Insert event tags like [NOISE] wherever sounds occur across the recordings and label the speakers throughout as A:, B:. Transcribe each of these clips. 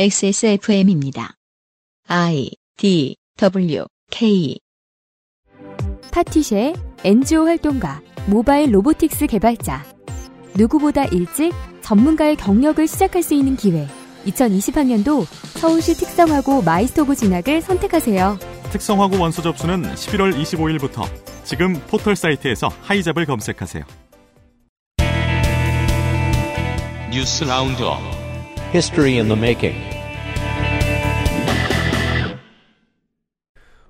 A: XSFM입니다. I D W K
B: 파티시에 NGO 활동가, 모바일 robotics 개발자. 누구보다 일찍 전문가의 경력을 시작할 수 있는 기회. 2020학년도 서울시 특성화고 마이스터고 진학을 선택하세요.
C: 특성화고 원서 접수는 11월 25일부터 지금 포털 사이트에서 하이잡을 검색하세요.
D: 뉴스 roundup
E: History in the making.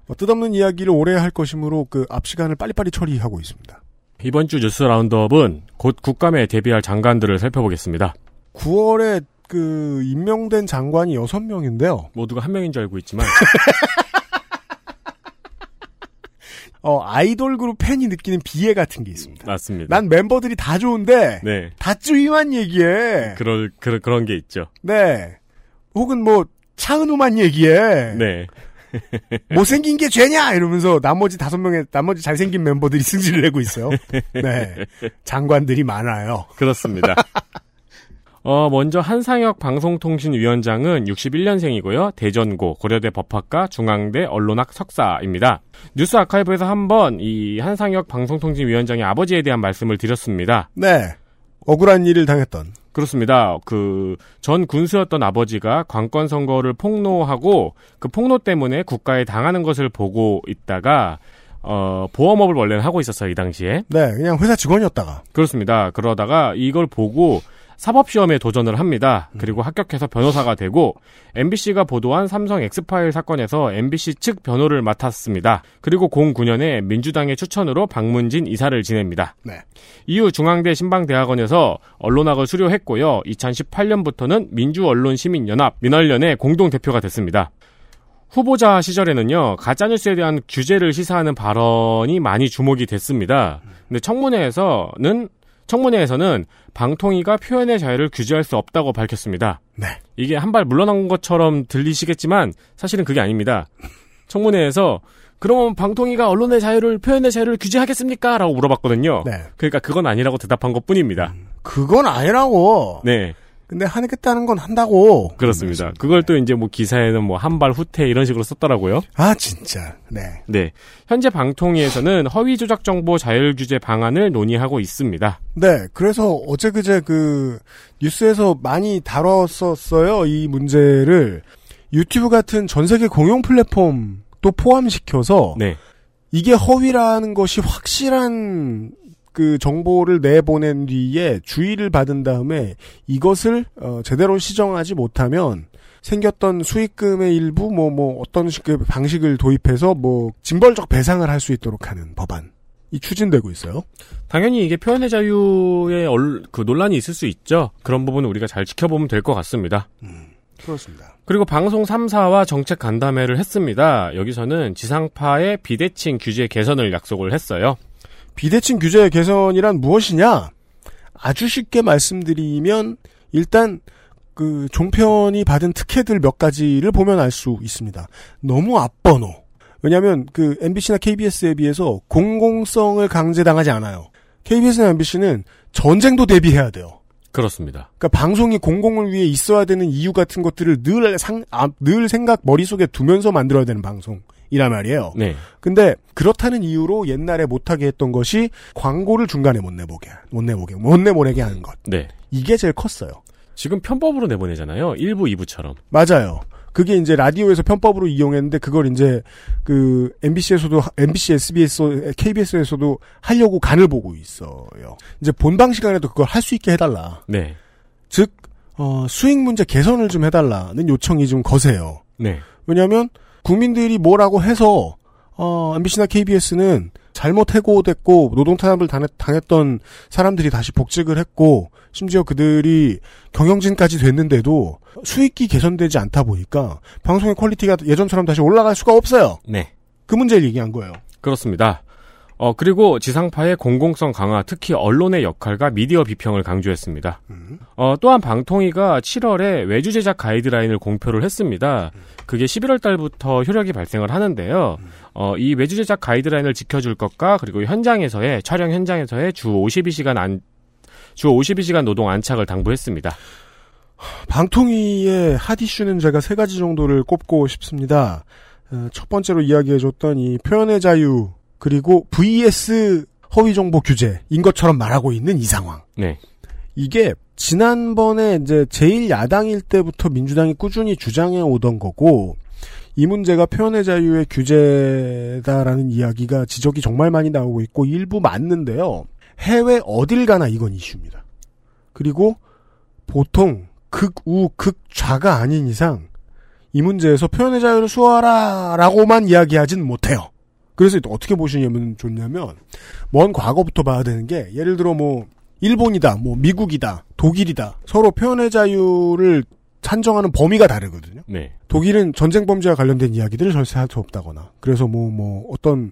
F: 어, 뜻없는 이야기를 오래 할 것이므로 그 앞 시간을 빨리빨리 처리하고 있습니다.
G: 이번 주 뉴스 roundup은 곧 국감에 데뷔할 장관들을 살펴보겠습니다.
F: 9월에 그 임명된 장관이 6명인데요.
G: 모두가 한 명인 줄 알고 있지만 [LAUGHS]
F: 어, 아이돌 그룹 팬이 느끼는 비애 같은 게 있습니다.
G: 맞습니다.
F: 난 멤버들이 다 좋은데
G: 네.
F: 다 쯔위만 얘기해.
G: 그럴 그, 그런 게 있죠.
F: 네. 혹은 뭐 차은우만 얘기해.
G: 네. [LAUGHS]
F: 못생긴 게 죄냐 이러면서 나머지 다섯 명의 나머지 잘생긴 멤버들이 승질을 내고 있어요. 네. [LAUGHS] 장관들이 많아요.
G: 그렇습니다. [LAUGHS] 어, 먼저 한상혁 방송통신위원장은 61년생이고요. 대전고, 고려대 법학과, 중앙대 언론학 석사입니다. 뉴스 아카이브에서 한번 이 한상혁 방송통신위원장의 아버지에 대한 말씀을 드렸습니다.
F: 네. 억울한 일을 당했던
G: 그렇습니다. 그 전 군수였던 아버지가 관건 선거를 폭로하고 그 폭로 때문에 국가에 당하는 것을 보고 있다가 어 보험업을 원래는 하고 있었어요 이 당시에
F: 네, 그냥 회사 직원이었다가
G: 그렇습니다. 그러다가 이걸 보고 사법시험에 도전을 합니다. 그리고 합격해서 변호사가 되고 MBC가 보도한 삼성 엑스파일 사건에서 MBC 측 변호를 맡았습니다. 그리고 09년에 민주당의 추천으로 박문진 이사를 지냅니다.
F: 네.
G: 이후 중앙대 신방대학원에서 언론학을 수료했고요. 2018년부터는 민주언론시민연합 민언련의 공동대표가 됐습니다. 후보자 시절에는요, 가짜뉴스에 대한 규제를 시사하는 발언이 많이 주목이 됐습니다. 근데 청문회에서는, 청문회에서는 방통위가 표현의 자유를 규제할 수 없다고 밝혔습니다.
F: 네.
G: 이게 한 발 물러난 것처럼 들리시겠지만, 사실은 그게 아닙니다. 청문회에서, 그럼 방통위가 언론의 자유를, 표현의 자유를 규제하겠습니까? 라고 물어봤거든요.
F: 네.
G: 그러니까 그건 아니라고 대답한 것 뿐입니다.
F: 그건 아니라고.
G: 네.
F: 근데 하겠다는 건 한다고.
G: 그렇습니다. 그걸 또 이제 뭐 기사에는 뭐 한발 후퇴 이런 식으로 썼더라고요.
F: 아 진짜. 네.
G: 네. 현재 방통위에서는 허위 조작 정보 자율 규제 방안을 논의하고 있습니다.
F: 네. 그래서 어제 그제 그 뉴스에서 많이 다뤘었어요. 이 문제를 유튜브 같은 전 세계 공용 플랫폼 또 포함시켜서
G: 네.
F: 이게 허위라는 것이 확실한 그 정보를 내보낸 뒤에 주의를 받은 다음에 이것을 어, 제대로 시정하지 못하면 생겼던 수익금의 일부 뭐뭐 어떤 식그 방식을 도입해서 뭐 징벌적 배상을 할 수 있도록 하는 법안 이 추진되고 있어요.
G: 당연히 이게 표현의 자유에 얼- 그 논란이 있을 수 있죠. 그런 부분은 우리가 잘 지켜보면 될 것 같습니다.
F: 그렇습니다.
G: 그리고 방송 3사와 정책 간담회를 했습니다. 여기서는 지상파의 비대칭 규제 개선을 약속을 했어요.
F: 비대칭 규제 개선이란 무엇이냐? 아주 쉽게 말씀드리면 일단 그 종편이 받은 특혜들 몇 가지를 보면 알 수 있습니다. 너무 앞번호. 왜냐하면 그 MBC나 KBS에 비해서 공공성을 강제당하지 않아요. KBS나 MBC는 전쟁도 대비해야 돼요.
G: 그렇습니다.
F: 그러니까 방송이 공공을 위해 있어야 되는 이유 같은 것들을 늘 상, 아, 늘 생각 머릿속에 두면서 만들어야 되는 방송 이란 말이에요.
G: 네.
F: 근데 그렇다는 이유로 옛날에 못하게 했던 것이 광고를 중간에 못 내보게, 못 내보게, 못 내보내게 하는 것.
G: 네.
F: 이게 제일 컸어요.
G: 지금 편법으로 내보내잖아요. 1부, 2부처럼.
F: 맞아요. 그게 이제 라디오에서 편법으로 이용했는데 그걸 이제 그 MBC에서도 MBC, SBS, KBS에서도 하려고 간을 보고 있어요. 이제 본방 시간에도 그걸 할 수 있게 해달라.
G: 네.
F: 즉 어, 수익 문제 개선을 좀 해달라는 요청이 좀 거세요.
G: 네.
F: 왜냐하면 국민들이 뭐라고 해서 어, MBC나 KBS는 잘못 해고됐고 노동 탄압을 당했, 당했 던 사람들이 다시 복직을 했고 심지어 그들이 경영진까지 됐는데도 수익이 개선되지 않다 보니까 방송의 quality가 예전처럼 다시 올라갈 수가 없어요.
G: 네.
F: 그 문제를 얘기한 거예요.
G: 그렇습니다. 어, 그리고 지상파의 공공성 강화, 특히 언론의 역할과 미디어 비평을 강조했습니다. 어, 또한 방통위가 7월에 외주 제작 가이드라인을 공표를 했습니다. 그게 11월 달부터 효력이 발생을 하는데요. 어, 이 외주 제작 가이드라인을 지켜줄 것과 그리고 현장에서의 촬영 현장에서의 주 52시간 안, 주 52시간 노동 안착을 당부했습니다.
F: 방통위의 핫 이슈는 제가 세 가지 정도를 꼽고 싶습니다. 어, 첫 번째로 이야기해줬던 이 표현의 자유 그리고 vs 허위 정보 규제인 것처럼 말하고 있는 이 상황.
G: 네.
F: 이게 지난번에 이제 제일 야당일 때부터 민주당이 꾸준히 주장해 오던 거고 이 문제가 표현의 자유의 규제다라는 이야기가 지적이 정말 많이 나오고 있고 일부 맞는데요. 해외 어딜 가나 이건 이슈입니다. 그리고 보통 극우 극좌가 아닌 이상 이 문제에서 표현의 자유를 수호하라라고만 이야기하진 못해요. 그래서 어떻게 보시냐면 좋냐면 먼 과거부터 봐야 되는 게 예를 들어 뭐 일본이다, 뭐 미국이다, 독일이다 서로 표현의 자유를 산정하는 범위가 다르거든요.
G: 네.
F: 독일은 전쟁 범죄와 관련된 이야기들을 절세 할 수 없다거나 그래서 뭐 뭐 어떤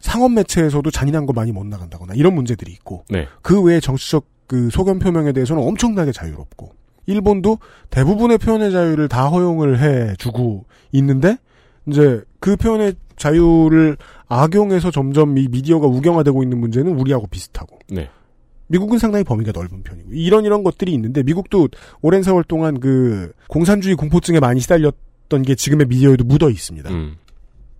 F: 상업 매체에서도 잔인한 거 많이 못 나간다거나 이런 문제들이 있고
G: 네.
F: 그 외에 정치적 그 소견 표명에 대해서는 엄청나게 자유롭고 일본도 대부분의 표현의 자유를 다 허용을 해주고 있는데 이제 그 표현의 자유를 악용해서 점점 이 미디어가 우경화되고 있는 문제는 우리하고 비슷하고
G: 네.
F: 미국은 상당히 범위가 넓은 편이고 이런 이런 것들이 있는데 미국도 오랜 세월 동안 그 공산주의 공포증에 많이 시달렸던 게 지금의 미디어에도 묻어 있습니다.
G: 음.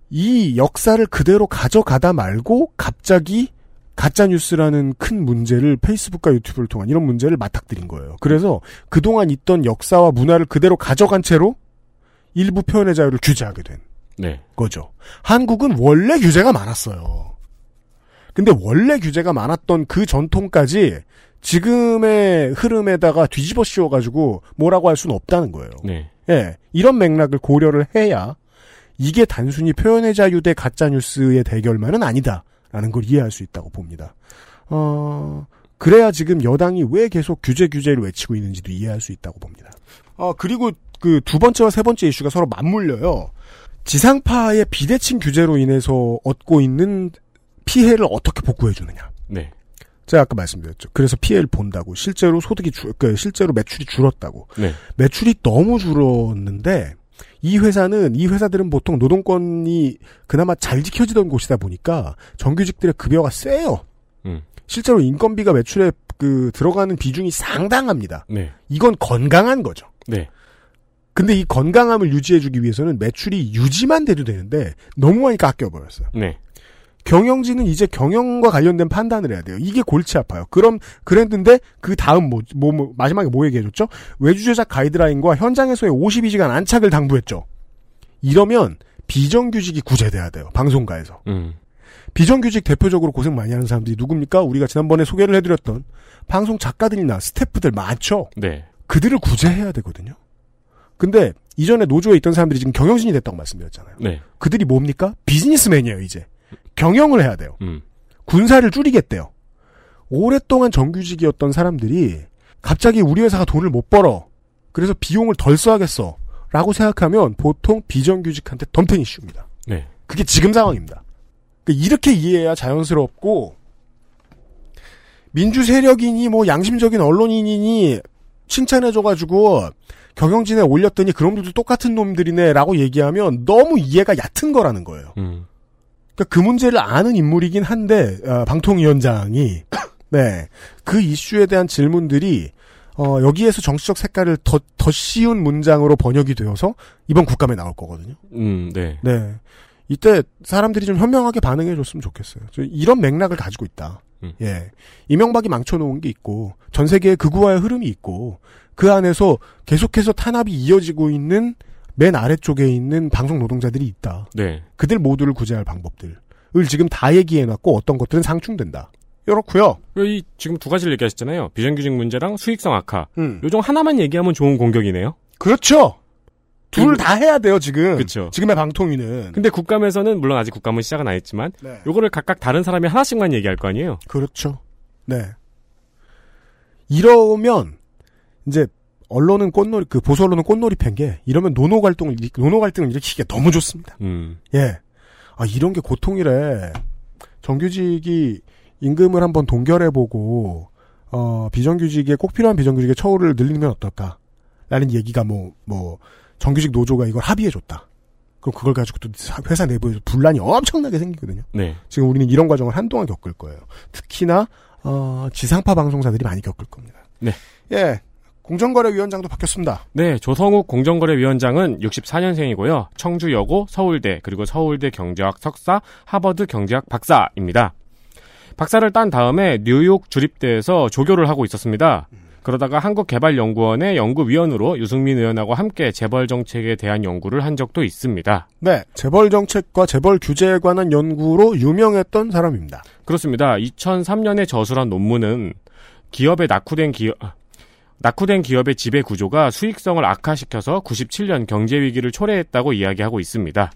F: 이 역사를 그대로 가져가다 말고 갑자기 가짜 뉴스라는 큰 문제를 페이스북과 유튜브를 통한 이런 문제를 맞닥뜨린 거예요. 그래서 그동안 있던 역사와 문화를 그대로 가져간 채로 일부 표현의 자유를 규제하게 된
G: 네.
F: 거죠. 한국은 원래 규제가 많았어요. 근데 원래 규제가 많았던 그 전통까지 지금의 흐름에다가 뒤집어 씌워가지고 뭐라고 할 수는 없다는 거예요.
G: 네.
F: 예, 이런 맥락을 고려를 해야 이게 단순히 표현의 자유 대 가짜 뉴스의 대결만은 아니다라는 걸 이해할 수 있다고 봅니다. 어, 그래야 지금 여당이 왜 계속 규제 규제를 외치고 있는지도 이해할 수 있다고 봅니다. 어, 그리고 그 두 번째와 세 번째 이슈가 서로 맞물려요. 지상파의 비대칭 규제로 인해서 얻고 있는 피해를 어떻게 복구해 주느냐.
G: 네.
F: 제가 아까 말씀드렸죠. 그래서 피해를 본다고 실제로 소득이 줄, 그 실제로 매출이 줄었다고.
G: 네.
F: 매출이 너무 줄었는데 이 회사는 이 회사들은 보통 노동권이 그나마 잘 지켜지던 곳이다 보니까 정규직들의 급여가 세요.
G: 음.
F: 실제로 인건비가 매출에 그 들어가는 비중이 상당합니다.
G: 네.
F: 이건 건강한 거죠.
G: 네.
F: 근데 이 건강함을 유지해주기 위해서는 매출이 유지만 돼도 되는데 너무 많이 깎여버렸어요.
G: 네.
F: 경영진은 이제 경영과 관련된 판단을 해야 돼요. 이게 골치 아파요. 그럼 그랬는데 그 다음 뭐, 뭐, 뭐 마지막에 뭐 얘기해줬죠? 외주 제작 가이드라인과 현장에서의 52시간 안착을 당부했죠. 이러면 비정규직이 구제돼야 돼요. 방송가에서.
G: 음.
F: 비정규직 대표적으로 고생 많이 하는 사람들이 누굽니까? 우리가 지난번에 소개를 해드렸던 방송 작가들이나 스태프들 많죠.
G: 네.
F: 그들을 구제해야 되거든요. 근데 이전에 노조에 있던 사람들이 지금 경영진이 됐다고 말씀드렸잖아요.
G: 네.
F: 그들이 뭡니까? 비즈니스맨이에요, 이제. 경영을 해야 돼요.
G: 음.
F: 군사를 줄이겠대요. 오랫동안 정규직이었던 사람들이 갑자기 우리 회사가 돈을 못 벌어. 그래서 비용을 덜 써야겠어. 라고 생각하면 보통 비정규직한테 덤탱 이슈입니다.
G: 네.
F: 그게 지금 상황입니다. 그러니까 이렇게 이해해야 자연스럽고 민주 세력이니 뭐 양심적인 언론인이니 칭찬해줘가지고 경영진에 올렸더니 그놈들도 똑같은 놈들이네라고 얘기하면 너무 이해가 얕은 거라는 거예요.
G: 음.
F: 그러니까 그 문제를 아는 인물이긴 한데 어, 방통위원장이 [COUGHS] 네 그 이슈에 대한 질문들이 어, 여기에서 정치적 색깔을 더, 더 씌운 문장으로 번역이 되어서 이번 국감에 나올 거거든요.
G: 음. 네.
F: 네. 이때 사람들이 좀 현명하게 반응해 줬으면 좋겠어요. 저 이런 맥락을 가지고 있다.
G: 음.
F: 예. 이명박이 망쳐놓은 게 있고, 전 세계의 극우화의 흐름이 있고, 그 안에서 계속해서 탄압이 이어지고 있는 맨 아래쪽에 있는 방송 노동자들이 있다.
G: 네.
F: 그들 모두를 구제할 방법들을 지금 다 얘기해놨고 어떤 것들은 상충된다. 이렇고요.
G: 이 지금 두 가지를 얘기하셨잖아요. 비정규직 문제랑 수익성 악화.
F: 음.
G: 요중 하나만 얘기하면 좋은 공격이네요.
F: 그렇죠. 둘
G: 그리고-
F: 다 해야 돼요 지금.
G: 그쵸.
F: 지금의 방통위는.
G: 근데 국감에서는 물론 아직 국감은 시작은 안 했지만
F: 네.
G: 요거를 각각 다른 사람이 하나씩만 얘기할 거 아니에요.
F: 그렇죠. 네. 이러면 이제 언론은 꽃놀이 그 보수 언론은 꽃놀이 팬게 이러면 노노 갈등을 일- 노노 갈등을 일으키기가 너무 좋습니다.
G: 음.
F: 예. 아 이런 게 고통이래. 정규직이 임금을 한번 동결해보고 어 비정규직에 꼭 필요한 비정규직의 처우를 늘리면 어떨까? 라는 얘기가 뭐뭐 정규직 노조가 이걸 합의해줬다. 그럼 그걸 가지고 또 회사 내부에서 분란이 엄청나게 생기거든요.
G: 네.
F: 지금 우리는 이런 과정을 한동안 겪을 거예요. 특히나 어, 지상파 방송사들이 많이 겪을 겁니다.
G: 네.
F: 예. 공정거래위원장도 바뀌었습니다.
G: 네, 조성욱 공정거래위원장은 64년생이고요. 청주여고, 서울대, 그리고 서울대 경제학 석사, 하버드 경제학 박사입니다. 박사를 딴 다음에 뉴욕 주립대에서 조교를 하고 있었습니다. 그러다가 한국개발연구원의 연구위원으로 유승민 의원하고 함께 재벌 정책에 대한 연구를 한 적도 있습니다.
F: 네, 재벌 정책과 재벌 규제에 관한 연구로 유명했던 사람입니다.
G: 그렇습니다. 2003년에 저술한 논문은 기업의 낙후된 기업, 아, 낙후된 기업의 지배 구조가 수익성을 악화시켜서 97년 경제 위기를 초래했다고 이야기하고 있습니다.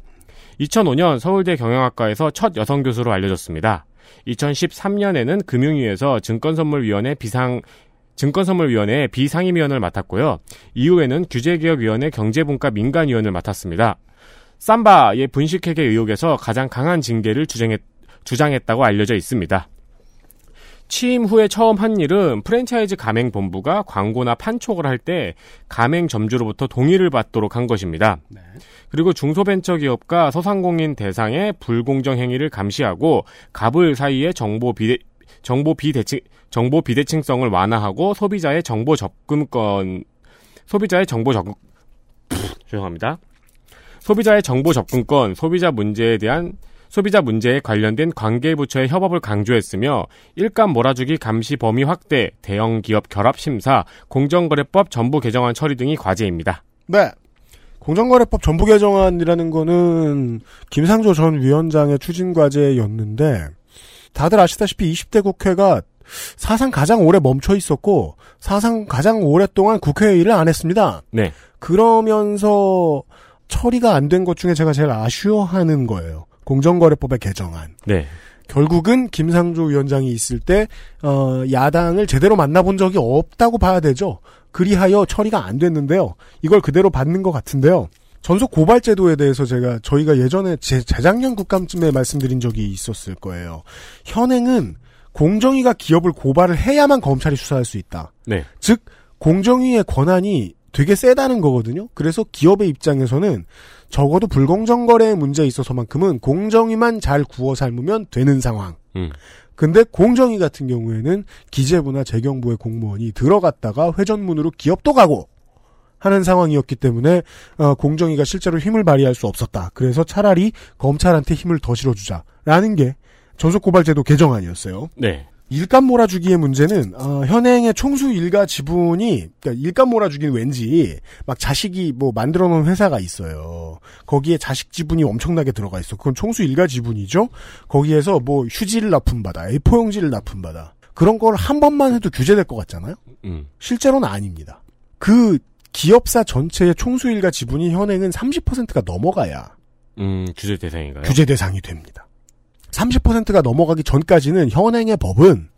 G: 2005년 서울대 경영학과에서 첫 여성 교수로 알려졌습니다. 2013년에는 금융위에서 증권선물위원회 비상 증권선물위원회 비상임위원을 맡았고요. 이후에는 규제개혁위원회 경제분과 민간위원을 맡았습니다. 삼바의 분식회계 의혹에서 가장 강한 징계를 주장했, 주장했다고 알려져 있습니다. 취임 후에 처음 한 일은 프랜차이즈 가맹 본부가 광고나 판촉을 할 때 가맹 점주로부터 동의를 받도록 한 것입니다. 그리고 중소벤처기업과 소상공인 대상의 불공정 행위를 감시하고 갑을 사이의 정보 비대, 정보 비대칭, 정보 비대칭성을 완화하고 소비자의 정보 접근권, 소비자의 정보 접근, 죄송합니다. 소비자의 정보 접근권, 소비자 문제에 대한 소비자 문제에 관련된 관계부처의 협업을 강조했으며 일감 몰아주기 감시 범위 확대, 대형 기업 결합 심사, 공정거래법 전부 개정안 처리 등이 과제입니다.
F: 네. 공정거래법 전부 개정안이라는 거는 김상조 전 위원장의 추진 과제였는데 다들 아시다시피 20대 국회가 사상 가장 오래 멈춰 있었고 사상 가장 오랫동안 국회일을 안 했습니다.
G: 네.
F: 그러면서 처리가 안 된 것 중에 제가 제일 아쉬워하는 거예요. 공정거래법의 개정안.
G: 네.
F: 결국은 김상조 위원장이 있을 때 어, 야당을 제대로 만나본 적이 없다고 봐야 되죠. 그리하여 처리가 안 됐는데요. 이걸 그대로 받는 것 같은데요. 전속 고발 제도에 대해서 제가 저희가 예전에 제 재작년 국감쯤에 말씀드린 적이 있었을 거예요. 현행은 공정위가 기업을 고발을 해야만 검찰이 수사할 수 있다.
G: 네.
F: 즉 공정위의 권한이 되게 세다는 거거든요. 그래서 기업의 입장에서는 적어도 불공정 거래의 문제에 있어서만큼은 공정위만 잘 구워 삶으면 되는 상황.
G: 음.
F: 근데 공정위 같은 경우에는 기재부나 재경부의 공무원이 들어갔다가 회전문으로 기업도 가고 하는 상황이었기 때문에 어, 공정위가 실제로 힘을 발휘할 수 없었다. 그래서 차라리 검찰한테 힘을 더 실어주자라는 게 전속고발제도 개정안이었어요.
G: 네.
F: 일감 몰아주기의 문제는 어, 현행의 총수 일가 지분이 그러니까 일감 몰아주기는 왠지 막 자식이 뭐 만들어 놓은 회사가 있어요. 거기에 자식 지분이 엄청나게 들어가 있어. 그건 총수 일가 지분이죠. 거기에서 뭐 휴지를 납품받아, A4 용지를 납품받아. 그런 걸 한 번만 해도 규제될 것 같잖아요.
G: 음.
F: 실제로는 아닙니다. 그 기업사 전체의 총수 일가 지분이 현행은 30%가 넘어가야
G: 음, 규제 대상인가요?
F: 규제 대상이 됩니다. 30%가 넘어가기 전까지는 현행의 법은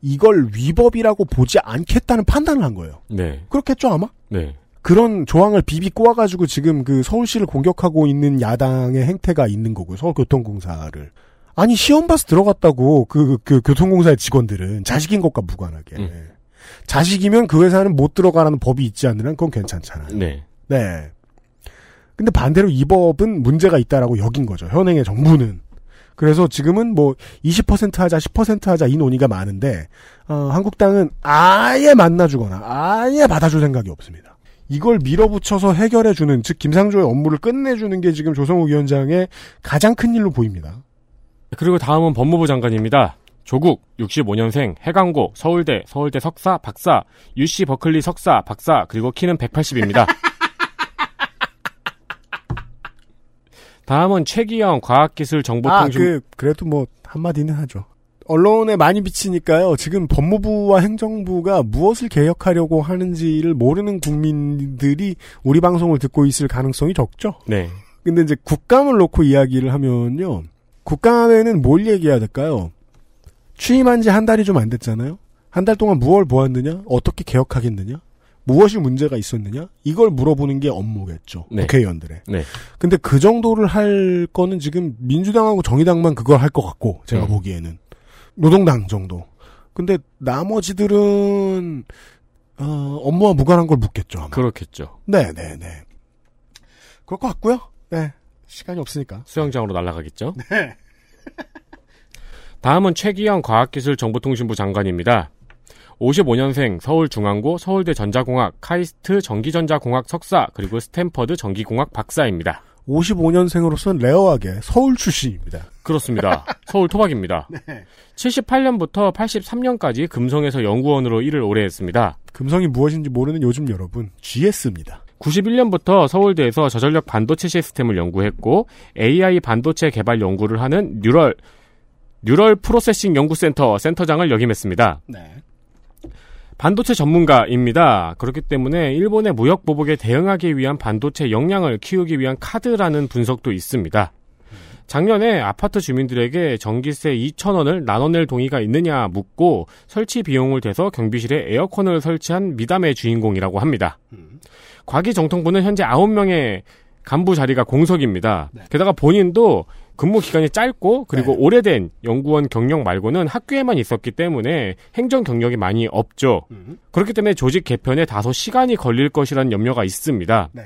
F: 이걸 위법이라고 보지 않겠다는 판단을 한 거예요.
G: 네.
F: 그렇겠죠, 아마?
G: 네.
F: 그런 조항을 비비 꼬아가지고 지금 그 서울시를 공격하고 있는 야당의 행태가 있는 거고요. 서울교통공사를. 아니, 시험 봐서 들어갔다고, 그, 그, 교통공사의 직원들은 자식인 것과 무관하게.
G: 음.
F: 자식이면 그 회사는 못 들어가라는 법이 있지 한 그건 괜찮잖아요.
G: 네.
F: 네. 근데 반대로 이 법은 문제가 있다라고 여긴 거죠. 현행의 정부는. 그래서 지금은 뭐 20% 하자, 10% 하자 이 논의가 많은데 어, 한국당은 아예 만나주거나 아예 받아줄 생각이 없습니다. 이걸 밀어붙여서 해결해주는 즉 김상조의 업무를 끝내주는 게 지금 조성욱 위원장의 가장 큰 일로 보입니다.
G: 그리고 다음은 법무부 장관입니다. 조국 65년생 해강고 서울대 서울대 석사 박사 UC 버클리 석사 박사 그리고 키는 180입니다. [LAUGHS] 다음은 최기영 과학기술 정보통신
F: 아, 그 그래도 뭐 한마디는 하죠. 언론에 많이 비치니까요. 지금 법무부와 행정부가 무엇을 개혁하려고 하는지를 모르는 국민들이 우리 방송을 듣고 있을 가능성이 적죠.
G: 네.
F: 근데 이제 국감을 놓고 이야기를 하면요. 국감에는 뭘 얘기해야 될까요? 취임한 지 한 달이 좀 안 됐잖아요. 한 달 동안 무엇을 보았느냐? 어떻게 개혁하겠느냐? 무엇이 문제가 있었느냐? 이걸 물어보는 게 업무겠죠.
G: 네.
F: 국회의원들의.
G: 네.
F: 근데 그 정도를 할 거는 지금 민주당하고 정의당만 그걸 할 것 같고 제가
G: 음.
F: 보기에는 노동당 정도. 근데 나머지들은 어, 업무와 무관한 걸 묻겠죠. 아마.
G: 그렇겠죠.
F: 네, 네, 네. 그럴 것 같고요. 네. 시간이 없으니까.
G: 수영장으로 날아가겠죠. 다음은 최기영 과학기술 정보통신부 장관입니다. 55년생 서울중앙고 서울대 전자공학 카이스트 전기전자공학 석사 그리고 스탠퍼드 전기공학 박사입니다.
F: 55년생으로서는 rare하게 서울 출신입니다.
G: 그렇습니다. [LAUGHS] 서울 토박입니다. 78년부터 83년까지 금성에서 연구원으로 일을 오래 했습니다.
F: 금성이 무엇인지 모르는 요즘 여러분, GS입니다.
G: 91년부터 서울대에서 저전력 반도체 시스템을 연구했고 AI 반도체 개발 연구를 하는 neural neural processing 연구센터 센터장을 역임했습니다.
F: 네.
G: 반도체 전문가입니다. 그렇기 때문에 일본의 무역 보복에 대응하기 위한 반도체 역량을 키우기 위한 카드라는 분석도 있습니다. 작년에 아파트 주민들에게 전기세 2,000원을 나눠낼 동의가 있느냐 묻고 설치 비용을 대서 경비실에 에어컨을 설치한 미담의 주인공이라고 합니다. 과기정통부는 현재 9명의 간부 자리가 공석입니다. 게다가 본인도 근무 기간이 짧고 그리고
F: 네.
G: 오래된 연구원 경력 말고는 학교에만 있었기 때문에 행정 경력이 많이 없죠. 그렇기 때문에 조직 개편에 다소 시간이 걸릴 것이라는 염려가 있습니다.
F: 네.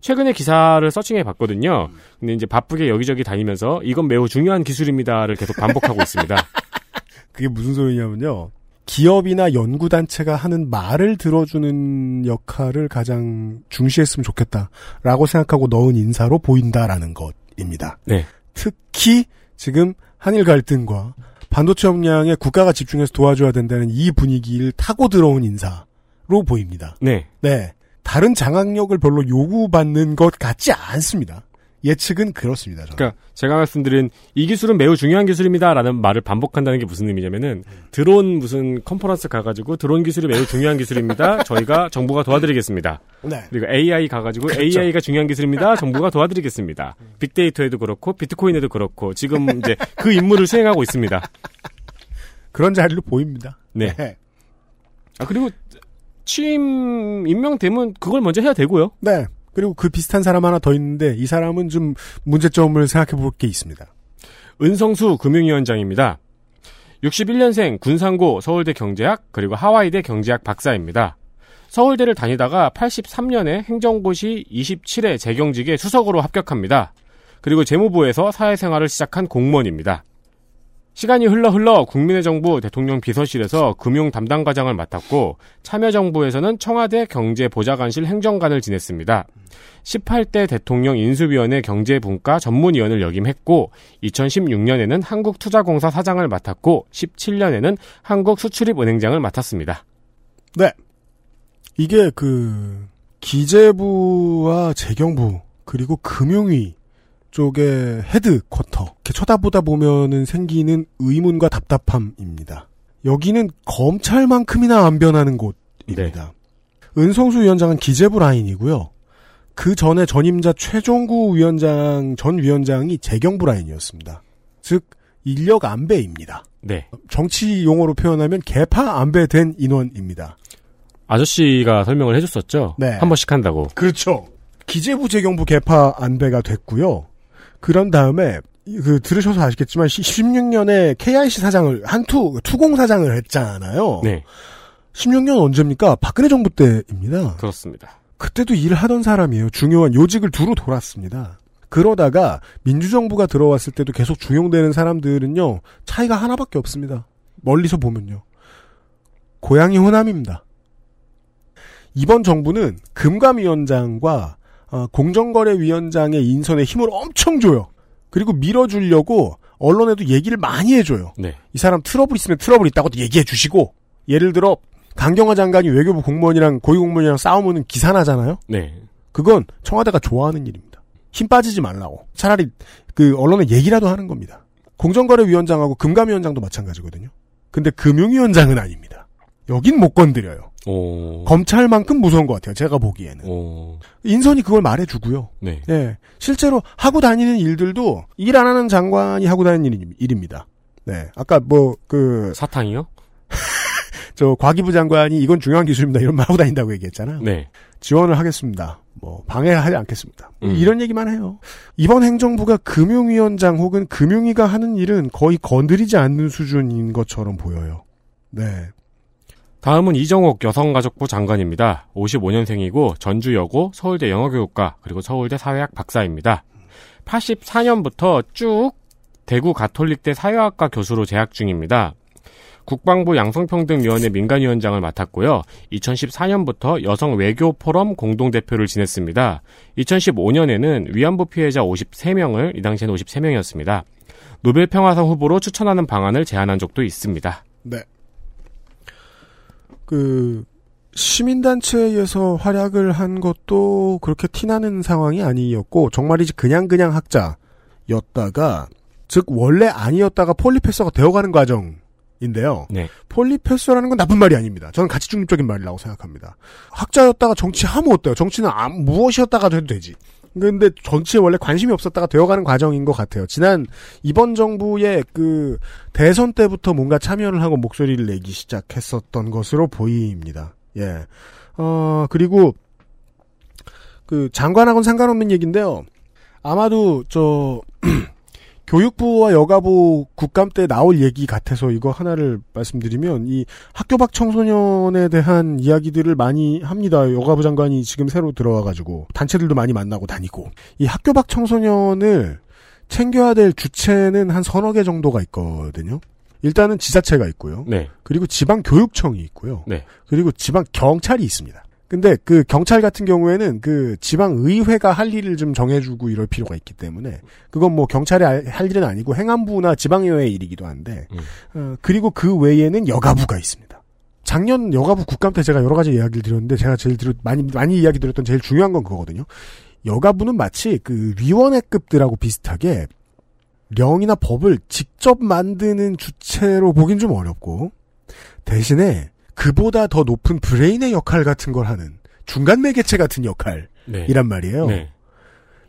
G: 최근에 기사를 서칭해 봤거든요. 근데 이제 바쁘게 여기저기 다니면서 이건 매우 중요한 기술입니다를 계속 반복하고 있습니다. [LAUGHS]
F: 그게 무슨 소리냐면요. 기업이나 연구단체가 하는 말을 들어주는 역할을 가장 중시했으면 좋겠다라고 생각하고 넣은 인사로 보인다라는 것입니다.
G: 네.
F: 특히 지금 한일 갈등과 반도체 역량에 국가가 집중해서 도와줘야 된다는 이 분위기를 타고 들어온 인사로 보입니다.
G: 네.
F: 네. 다른 장악력을 별로 요구받는 것 같지 않습니다. 예측은 그렇습니다. 저는.
G: 그러니까 제가 말씀드린 이 기술은 매우 중요한 기술입니다라는 말을 반복한다는 게 무슨 의미냐면은 드론 무슨 컨퍼런스 가가지고 드론 기술이 매우 중요한 기술입니다. [LAUGHS] 저희가 정부가 도와드리겠습니다.
F: 네.
G: 그리고 AI 가가지고
F: 그렇죠.
G: AI가 중요한 기술입니다. 정부가 도와드리겠습니다. 빅데이터에도 그렇고 비트코인에도 그렇고 지금 이제 그 임무를 수행하고 있습니다.
F: 그런 자리로 보입니다.
G: 네. 아 그리고 취임 임명되면 그걸 먼저 해야 되고요.
F: 네. 그리고 그 비슷한 사람 하나 더 있는데 이 사람은 좀 문제점을 생각해 볼 게 있습니다.
G: 은성수 금융위원장입니다. 61년생 군산고 서울대 경제학 그리고 하와이대 경제학 박사입니다. 서울대를 다니다가 83년에 행정고시 27회 재경직에 수석으로 합격합니다. 그리고 재무부에서 사회생활을 시작한 공무원입니다. 시간이 흘러 흘러 국민의 정부 대통령 비서실에서 금융 담당 과장을 맡았고 참여정부에서는 청와대 경제보좌관실 행정관을 지냈습니다. 18대 대통령 인수위원회 경제분과 전문위원을 역임했고 2016년에는 한국투자공사 사장을 맡았고 17년에는 한국수출입은행장을 맡았습니다.
F: 네. 이게 그 기재부와 재경부 그리고 금융위 쪽의 헤드쿼터 이렇게 쳐다보다 보면은 생기는 의문과 답답함입니다. 여기는 검찰만큼이나 안 변하는 곳입니다. 은성수 위원장은 기재부 라인이고요. 그 전에 전임자 최종구 위원장 전 위원장이 재경부 라인이었습니다. 즉 인력 안배입니다.
G: 네.
F: 정치 용어로 표현하면 개파 안배된 인원입니다.
G: 아저씨가 설명을 해줬었죠.
F: 네.
G: 한 번씩 한다고.
F: 그렇죠. 기재부 재경부 개파 안배가 됐고요. 그런 다음에 그 들으셔서 아시겠지만 16년에 KIC 사장을 한투 투공 사장을 했잖아요.
G: 네.
F: 16년 언제입니까? 박근혜 정부 때입니다.
G: 그렇습니다.
F: 그때도 일을 하던 사람이에요. 중요한 요직을 두루 돌았습니다. 그러다가 민주정부가 들어왔을 때도 계속 중용되는 사람들은요 차이가 하나밖에 없습니다. 멀리서 보면요 고향이 호남입니다. 이번 정부는 금감위원장과 어, 공정거래위원장의 인선에 힘을 엄청 줘요. 그리고 밀어주려고 언론에도 얘기를 많이 해줘요.
G: 네.
F: 이 사람 트러블 있으면 트러블 있다고도 얘기해 주시고 예를 들어 강경화 장관이 외교부 공무원이랑 고위공무원이랑 싸우면 기사 나잖아요.
G: 네.
F: 그건 청와대가 좋아하는 일입니다. 힘 빠지지 말라고. 차라리 그 언론에 얘기라도 하는 겁니다. 공정거래위원장하고 금감위원장도 마찬가지거든요. 근데 금융위원장은 아닙니다. 여긴 못 건드려요.
G: 오.
F: 검찰만큼 무서운 것 같아요. 제가 보기에는.
G: 오.
F: 인선이 그걸 말해주고요.
G: 네.
F: 예. 실제로 하고 다니는 일들도 일 안 하는 장관이 하고 다니는 일, 일입니다. 네. 아까 뭐, 그,
G: 사탕이요? [LAUGHS]
F: 저, 과기부 장관이 이건 중요한 기술입니다. 이런 말 하고 다닌다고 얘기했잖아요.
G: 네.
F: 지원을 하겠습니다. 뭐, 방해를 하지 않겠습니다.
G: 음.
F: 이런 얘기만 해요. 이번 행정부가 금융위원장 혹은 금융위가 하는 일은 거의 건드리지 않는 수준인 것처럼 보여요. 네.
G: 다음은 이정옥 여성가족부 장관입니다. 55년생이고 전주여고, 서울대 영어교육과, 그리고 서울대 사회학 박사입니다. 84년부터 쭉 대구 가톨릭대 사회학과 교수로 재학 중입니다. 국방부 양성평등위원회 민간위원장을 맡았고요. 2014년부터 여성 외교 포럼 공동대표를 지냈습니다. 2015년에는 위안부 피해자 53명을 이 당시에는 53명이었습니다. 노벨 평화상 후보로 추천하는 방안을 제안한 적도 있습니다.
F: 네. 그 시민단체에서 활약을 한 것도 그렇게 티나는 상황이 아니었고 정말이지 그냥 그냥 학자였다가 즉 원래 아니었다가 폴리페서가 되어가는 과정인데요.
G: 네.
F: 폴리페서라는 건 나쁜 말이 아닙니다. 저는 가치 중립적인 말이라고 생각합니다. 학자였다가 정치하면 어때요? 정치는 아, 무엇이었다가 돼도 되지. 근데 정치에 원래 관심이 없었다가 되어가는 과정인 것 같아요. 지난 이번 정부의 그 대선 때부터 뭔가 참여를 하고 목소리를 내기 시작했었던 것으로 보입니다. 예. 어, 그리고 그 장관하고는 상관없는 얘기인데요. 아마도 저 [CLEARS THROAT] 교육부와 여가부 국감 때 나올 얘기 같아서 이거 하나를 말씀드리면 이 학교 밖 청소년에 대한 이야기들을 많이 합니다. 여가부 장관이 지금 새로 들어와 가지고 단체들도 많이 만나고 다니고 이 학교 밖 청소년을 챙겨야 될 주체는 한 서너 개 정도가 있거든요. 일단은 지자체가 있고요.
G: 네.
F: 그리고 지방 교육청이 있고요.
G: 네.
F: 그리고 지방 경찰이 있습니다. 근데 그 경찰 같은 경우에는 그 지방 의회가 할 일을 좀 정해주고 이럴 필요가 있기 때문에 그건 뭐 경찰의 알- 할 일은 아니고 행안부나 지방의회의 일이기도 한데
G: 음.
F: 어, 그리고 그 외에는 여가부가 있습니다. 작년 여가부 국감 때 제가 여러 가지 이야기를 드렸는데 제가 제일 들었 많이 많이 이야기 드렸던 제일 중요한 건 그거거든요. 여가부는 마치 그 위원회급들하고 비슷하게 령이나 법을 직접 만드는 주체로 보긴 좀 어렵고 대신에 그보다 더 높은 브레인의 역할 같은 걸 하는 중간 매개체 같은 역할이란
G: 네.
F: 말이에요.
G: 네.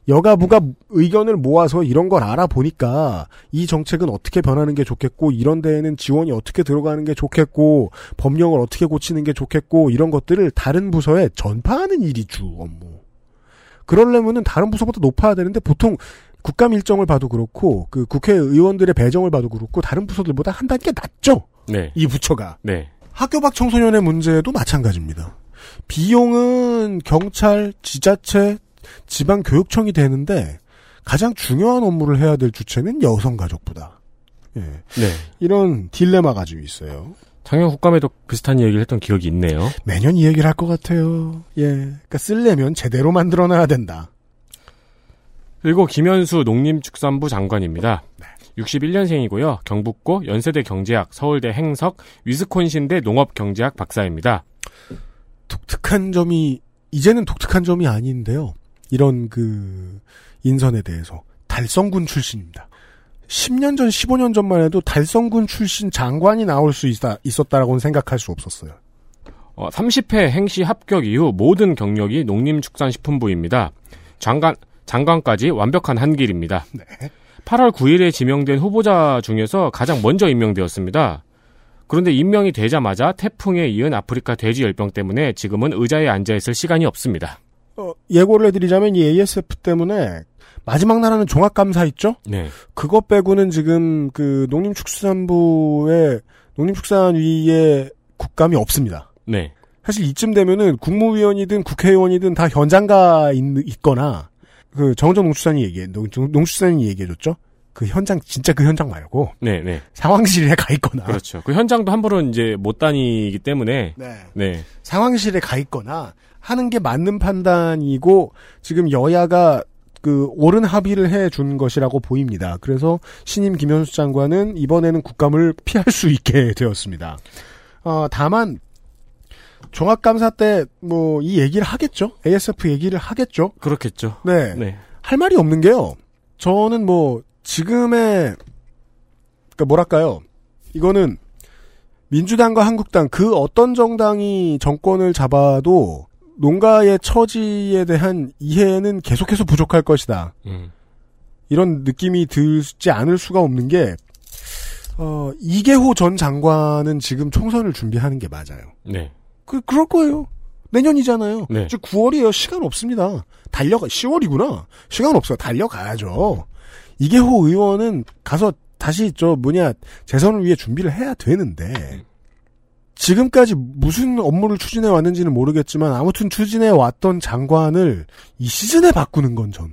F: 여가부가 의견을 모아서 이런 걸 알아보니까 이 정책은 어떻게 변하는 게 좋겠고 이런 데에는 지원이 어떻게 들어가는 게 좋겠고 법령을 어떻게 고치는 게 좋겠고 이런 것들을 다른 부서에 전파하는 일이 주 업무. 그러려면은 다른 부서보다 높아야 되는데 보통 국감 일정을 봐도 그렇고 그 국회의원들의 배정을 봐도 그렇고 다른 부서들보다 한 단계 낮죠.
G: 네.
F: 이 부처가.
G: 네.
F: 학교 밖 청소년의 문제도 마찬가지입니다. 비용은 경찰, 지자체, 지방교육청이 되는데 가장 중요한 업무를 해야 될 주체는 여성가족부다. 예.
G: 네.
F: 이런 딜레마가 좀 있어요.
G: 작년 국감에도 비슷한 얘기를 했던 기억이 있네요.
F: 매년 이 얘기를 할 것 같아요. 예. 그러니까 쓸려면 제대로 만들어놔야 된다.
G: 그리고 김현수 농림축산부 장관입니다. 61년생이고요. 경북고 연세대 경제학, 서울대 행석, 위스콘신대 농업경제학 박사입니다.
F: 독특한 점이 이제는 독특한 점이 아닌데요. 이런 그 인선에 대해서 달성군 출신입니다. 10년 전, 15년 전만 해도 달성군 출신 장관이 나올 수 있다, 있었다라고는 생각할 수 없었어요.
G: 어, 30회 행시 합격 이후 모든 경력이 농림축산식품부입니다. 장관, 장관까지 완벽한 한 길입니다. 8월 9일에 지명된 후보자 중에서 가장 먼저 임명되었습니다. 그런데 임명이 되자마자 태풍에 이은 아프리카 돼지 열병 때문에 지금은 의자에 앉아있을 시간이 없습니다.
F: 어, 예고를 해드리자면 이 ASF 때문에 마지막 나라는 종합감사 있죠?
G: 네.
F: 그것 빼고는 지금 그 농림축산부의 농림축산위의 국감이 없습니다.
G: 네.
F: 사실 이쯤 되면은 국무위원이든 국회의원이든 다 현장 가 있, 있거나 그 정정 농축산이 얘기해 농, 농축산이 얘기해줬죠. 그 현장 진짜 그 현장 말고
G: 네, 네.
F: 상황실에 가 있거나
G: 그렇죠. 그 현장도 함부로 이제 못 다니기 때문에
F: 네.
G: 네.
F: 상황실에 가 있거나 하는 게 맞는 판단이고 지금 여야가 그 옳은 합의를 해 준 것이라고 보입니다. 그래서 신임 김현수 장관은 이번에는 국감을 피할 수 있게 [LAUGHS] 되었습니다. 어, 다만 종합감사 때 뭐 이 얘기를 하겠죠. ASF 얘기를 하겠죠.
G: 그렇겠죠.
F: 네.
G: 네.
F: 할 말이 없는 게요. 저는 뭐 지금의 그러니까 뭐랄까요? 이거는 민주당과 한국당 그 어떤 정당이 정권을 잡아도 농가의 처지에 대한 이해는 계속해서 부족할 것이다.
G: 음.
F: 이런 느낌이 들지 않을 수가 없는 게 어, 이계호 전 장관은 지금 총선을 준비하는 게 맞아요.
G: 네.
F: 그 그럴 거예요. 내년이잖아요.
G: 네.
F: 이제 9월이에요. 시간 없습니다. 달려가 10월이구나. 시간 없어요. 달려가야죠. 이계호 의원은 가서 다시 저 뭐냐 재선을 위해 준비를 해야 되는데 지금까지 무슨 업무를 추진해 왔는지는 모르겠지만 아무튼 추진해 왔던 장관을 이 시즌에 바꾸는 건 전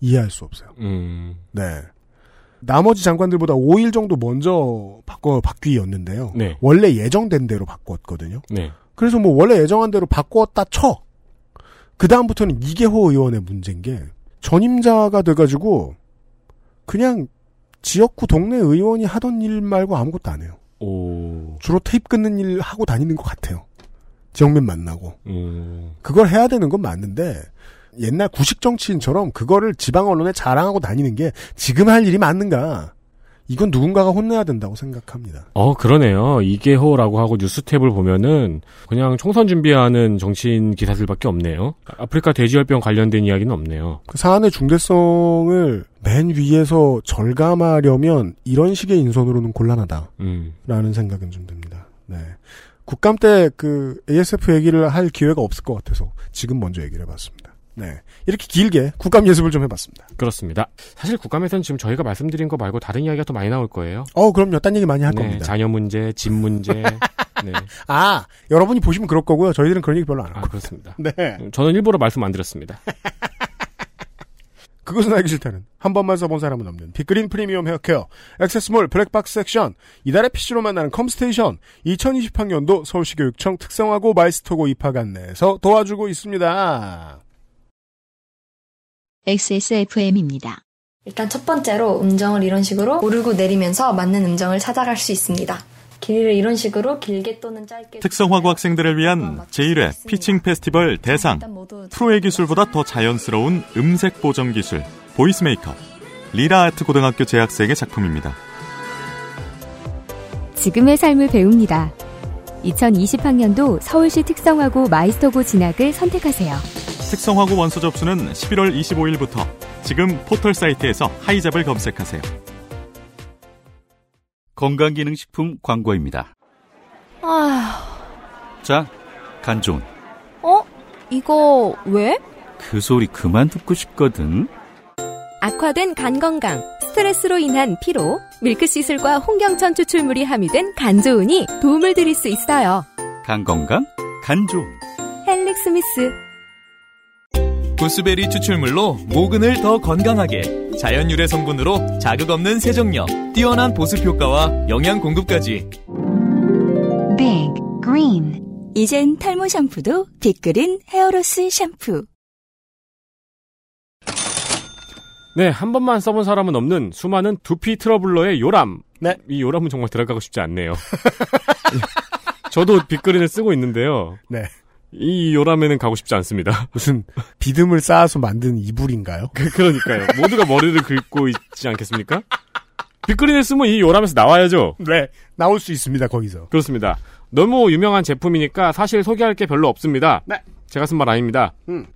F: 이해할 수 없어요.
G: 음.
F: 네. 나머지 장관들보다 5일 정도 먼저 바꿔 바뀌었는데요.
G: 네.
F: 원래 예정된 대로 바꿨거든요.
G: 네.
F: 그래서 뭐 원래 예정한 대로 바꿨다 쳐. 그 다음부터는 이계호 의원의 문제인 게 전임자가 돼가지고 그냥 지역구 동네 의원이 하던 일 말고 아무것도 안 해요.
G: 오.
F: 주로 테이프 끊는 일 하고 다니는 것 같아요. 지역민 만나고.
G: 음.
F: 그걸 해야 되는 건 맞는데 옛날 구식 정치인처럼 그거를 지방 언론에 자랑하고 다니는 게 지금 할 일이 맞는가? 이건 누군가가 혼내야 된다고 생각합니다.
G: 어, 그러네요. 이계호라고 하고 뉴스 탭을 보면은 그냥 총선 준비하는 정치인 기사들밖에 없네요. 아프리카 돼지열병 관련된 이야기는 없네요.
F: 그 사안의 중대성을 맨 위에서 절감하려면 이런 식의 인선으로는 곤란하다라는
G: 음.
F: 생각은 좀 듭니다. 네. 국감 때 그 ASF 얘기를 할 기회가 없을 것 같아서 지금 먼저 얘기를 해봤습니다. 네. 이렇게 길게 국감 예습을 좀 해봤습니다.
G: 그렇습니다. 사실 국감에서는 지금 저희가 말씀드린 거 말고 다른 이야기가 더 많이 나올 거예요.
F: 어, 그럼요. 딴 얘기 많이 할
G: 네,
F: 겁니다.
G: 자녀 문제, 집 문제. [LAUGHS] 네.
F: 아, 여러분이 보시면 그럴 거고요. 저희들은 그런 얘기 별로 안
G: 아,
F: 하고.
G: 그렇습니다. [LAUGHS]
F: 네.
G: 저는 일부러 말씀 안 드렸습니다. [LAUGHS]
F: 그것은 알기 싫다는 한 번만 써본 사람은 없는 빅그린 프리미엄 헤어케어 XSMALL 블랙박스 섹션 이달의 PC로 만나는 컴스테이션 2020학년도 서울시교육청 특성화고 마이스터고 입학 안내에서 도와주고 있습니다.
A: XSFM입니다.
H: 일단 첫 번째로 음정을 이런 식으로 오르고 내리면서 맞는 음정을 찾아갈 수 있습니다. 길이를 이런 식으로 길게 또는 짧게
C: 특성화고 학생들을 위한 제1회 피칭 페스티벌 대상 프로의 기술보다 더 자연스러운 음색 보정 기술 보이스 메이커 리라 아트 고등학교 재학생의 작품입니다.
B: 지금의 삶을 배웁니다. 2020학년도 서울시 특성화고 마이스터고 진학을 선택하세요.
C: 특성화고 원서 접수는 11월 25일부터 지금 포털 사이트에서 하이잡을 검색하세요.
I: 건강기능식품 광고입니다.
J: 아,
I: 자, 간 좋은.
J: 어? 이거 왜?
I: 그 소리 그만 듣고 싶거든.
B: 악화된 간 건강, 스트레스로 인한 피로, 밀크시슬과 홍경천 추출물이 함유된 간조은이 도움을 드릴 수 있어요.
I: 간 건강, 간 좋은.
B: 헬릭스미스.
K: 구스베리 추출물로 모근을 더 건강하게 자연 유래 성분으로 자극 없는 세정력, 뛰어난 보습 효과와 영양 공급까지.
L: Big Green
M: 이젠 탈모 샴푸도 빅그린 hair loss 샴푸.
G: 네, 한 번만 써본 사람은 없는 수많은 두피 troubler의 요람.
F: 네.
G: 이 요람은 정말 들어가고 싶지 않네요. [LAUGHS] 저도 빅그린을 쓰고 있는데요.
F: 네.
G: 이 요람에는 가고 싶지 않습니다. [LAUGHS]
F: 무슨 비듬을 쌓아서 만든 이불인가요?
G: 그, 그러니까요. 모두가 머리를 긁고 있지 않겠습니까? 빅그린을 쓰면 이 요람에서 나와야죠.
F: 네. 나올 수 있습니다, 거기서.
G: 그렇습니다. 너무 유명한 제품이니까 사실 소개할 게 별로 없습니다.
F: 네.
G: 제가 쓴 말 아닙니다.
F: 음.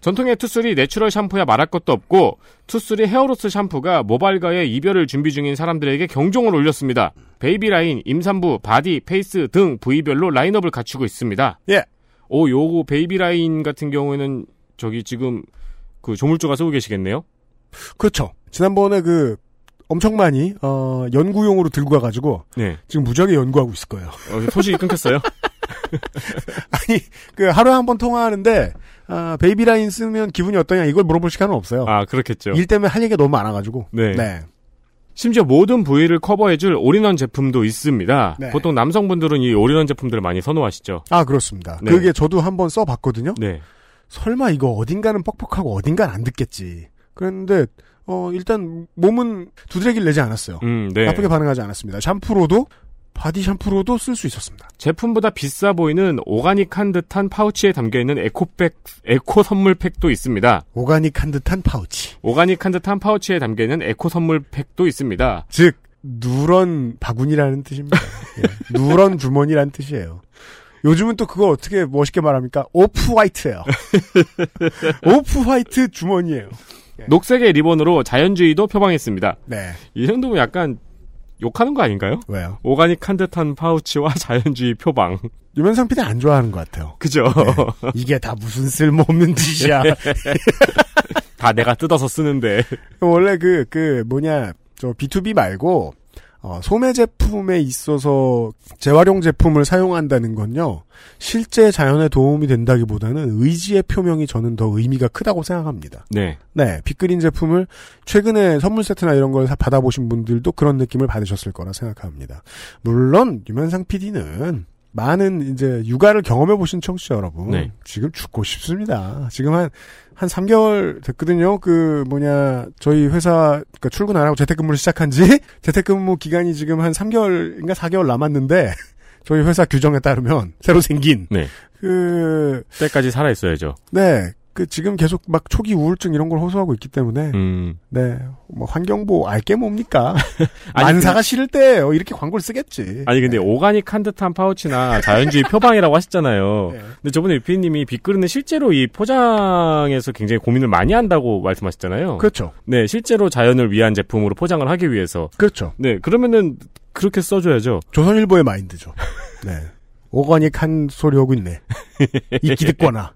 G: 전통의 투쓰리 내추럴 샴푸야 말할 것도 없고 투쓰리 hair loss 샴푸가 모발과의 이별을 준비 중인 사람들에게 경종을 울렸습니다. 베이비 라인, 임산부, 바디, face 등 부위별로 라인업을 갖추고 있습니다.
F: 예.
G: 오, 요거 베이비 라인 같은 경우에는 저기 지금 그 조물주가 쓰고 계시겠네요.
F: 그렇죠. 지난번에 그 엄청 많이 어, 연구용으로 들고 가가지고
G: 네.
F: 지금 무지하게 연구하고 있을 거예요.
G: 어, 소식이 끊겼어요. [LAUGHS]
F: 아니 그 하루에 한 번 통화하는데 아, 베이비 라인 쓰면 기분이 어떠냐 이걸 물어볼 시간은 없어요.
G: 아, 그렇겠죠.
F: 일 때문에 할 얘기가 너무 많아가지고.
G: 네. 심지어 모든 부위를 커버해줄 올인원 제품도 있습니다.
F: 네.
G: 보통 남성분들은 이 올인원 제품들을 많이 선호하시죠.
F: 아 그렇습니다.
G: 네.
F: 그게 저도 한번 써봤거든요.
G: 네.
F: 설마 이거 어딘가는 뻑뻑하고 어딘가는 안 듣겠지. 그랬는데 어 일단 몸은 두드러기를 내지 않았어요.
G: 음, 네.
F: 나쁘게 반응하지 않았습니다. 샴푸로도 바디 샴푸로도 쓸 수 있었습니다.
G: 제품보다 비싸 보이는 오가닉한 듯한 파우치에 담겨 있는 에코백, 에코 선물팩도 있습니다.
F: 오가닉한 듯한 파우치.
G: 오가닉한 듯한 파우치에 담겨 있는 에코 선물팩도 있습니다.
F: 즉 누런 바구니라는 뜻입니다. [LAUGHS] 예, 누런 주머니라는 뜻이에요. 요즘은 또 그거 어떻게 멋있게 말합니까? 오프 화이트예요. [LAUGHS] 오프 화이트 주머니예요.
G: 녹색의 리본으로 자연주의도 표방했습니다.
F: 네.
G: 이 정도면 약간 욕하는 거 아닌가요?
F: 왜요?
G: 오가닉한 듯한 파우치와 [LAUGHS] 자연주의 표방.
F: 유면상 PD 안 좋아하는 것 같아요.
G: 그죠?
F: 네. 이게 다 무슨 쓸모없는 짓이야. [LAUGHS]
G: 다 내가 뜯어서 쓰는데.
F: 원래 그, 그, 뭐냐, 저 B2B 말고, 어, 소매 제품에 있어서 재활용 제품을 사용한다는 건요, 실제 자연에 도움이 된다기보다는 의지의 표명이 저는 더 의미가 크다고 생각합니다.
G: 네.
F: 네, 빅그린 제품을 최근에 선물 세트나 이런 걸 사- 받아보신 분들도 그런 느낌을 받으셨을 거라 생각합니다. 물론, 유면상 PD는 많은 이제 육아를 경험해 보신 청취자 여러분,
G: 네.
F: 지금 죽고 싶습니다. 지금 한, 한 3개월 됐거든요. 그, 뭐냐, 저희 회사, 그니까 출근 안 하고 재택근무를 시작한 지, [LAUGHS] 재택근무 기간이 지금 한 3개월인가 4개월 남았는데, 저희 회사 규정에 따르면, 새로 생긴,
G: 네.
F: 그,
G: 때까지 살아 있어야죠.
F: 네. 그 지금 계속 막 초기 우울증 이런 걸 호소하고 있기 때문에
G: 음.
F: 네. 뭐 환경보 알게 뭡니까? [LAUGHS]
G: 근데-
F: 싫을 때예요. 이렇게 광고를 쓰겠지.
G: 아니 근데 오가닉 한 듯한 파우치나 자연주의 표방이라고 하셨잖아요. [LAUGHS]
F: 네.
G: 근데 저번에 유피님이 빅그린은 실제로 이 포장에서 굉장히 고민을 많이 한다고 말씀하셨잖아요.
F: 그렇죠.
G: 네, 실제로 자연을 위한 제품으로 포장을 하기 위해서.
F: 그렇죠.
G: 네, 그러면은 그렇게 써줘야죠.
F: 조선일보의 마인드죠. 네. [LAUGHS] 오가닉 한 소리 하고 있네. [LAUGHS] 이 기득권아.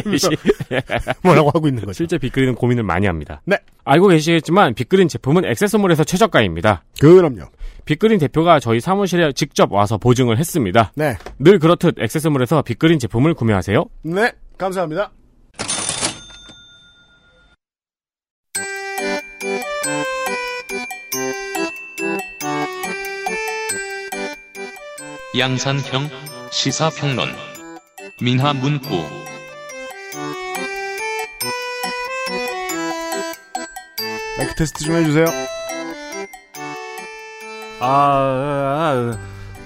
F: [LAUGHS] 뭐라고 하고 있는 거죠.
G: 실제 빅그린은 고민을 많이 합니다.
F: 네.
G: 알고 계시겠지만 빅그린 제품은 액세서몰에서 최저가입니다.
F: 그럼요.
G: 빅그린 대표가 저희 사무실에 직접 와서 보증을 했습니다.
F: 네.
G: 늘 그렇듯 액세서몰에서 빅그린 제품을 구매하세요.
F: 네. 감사합니다.
D: 양산형 시사평론 민하문구
F: 마이크 테스트 좀 해주세요.
N: 아, 아,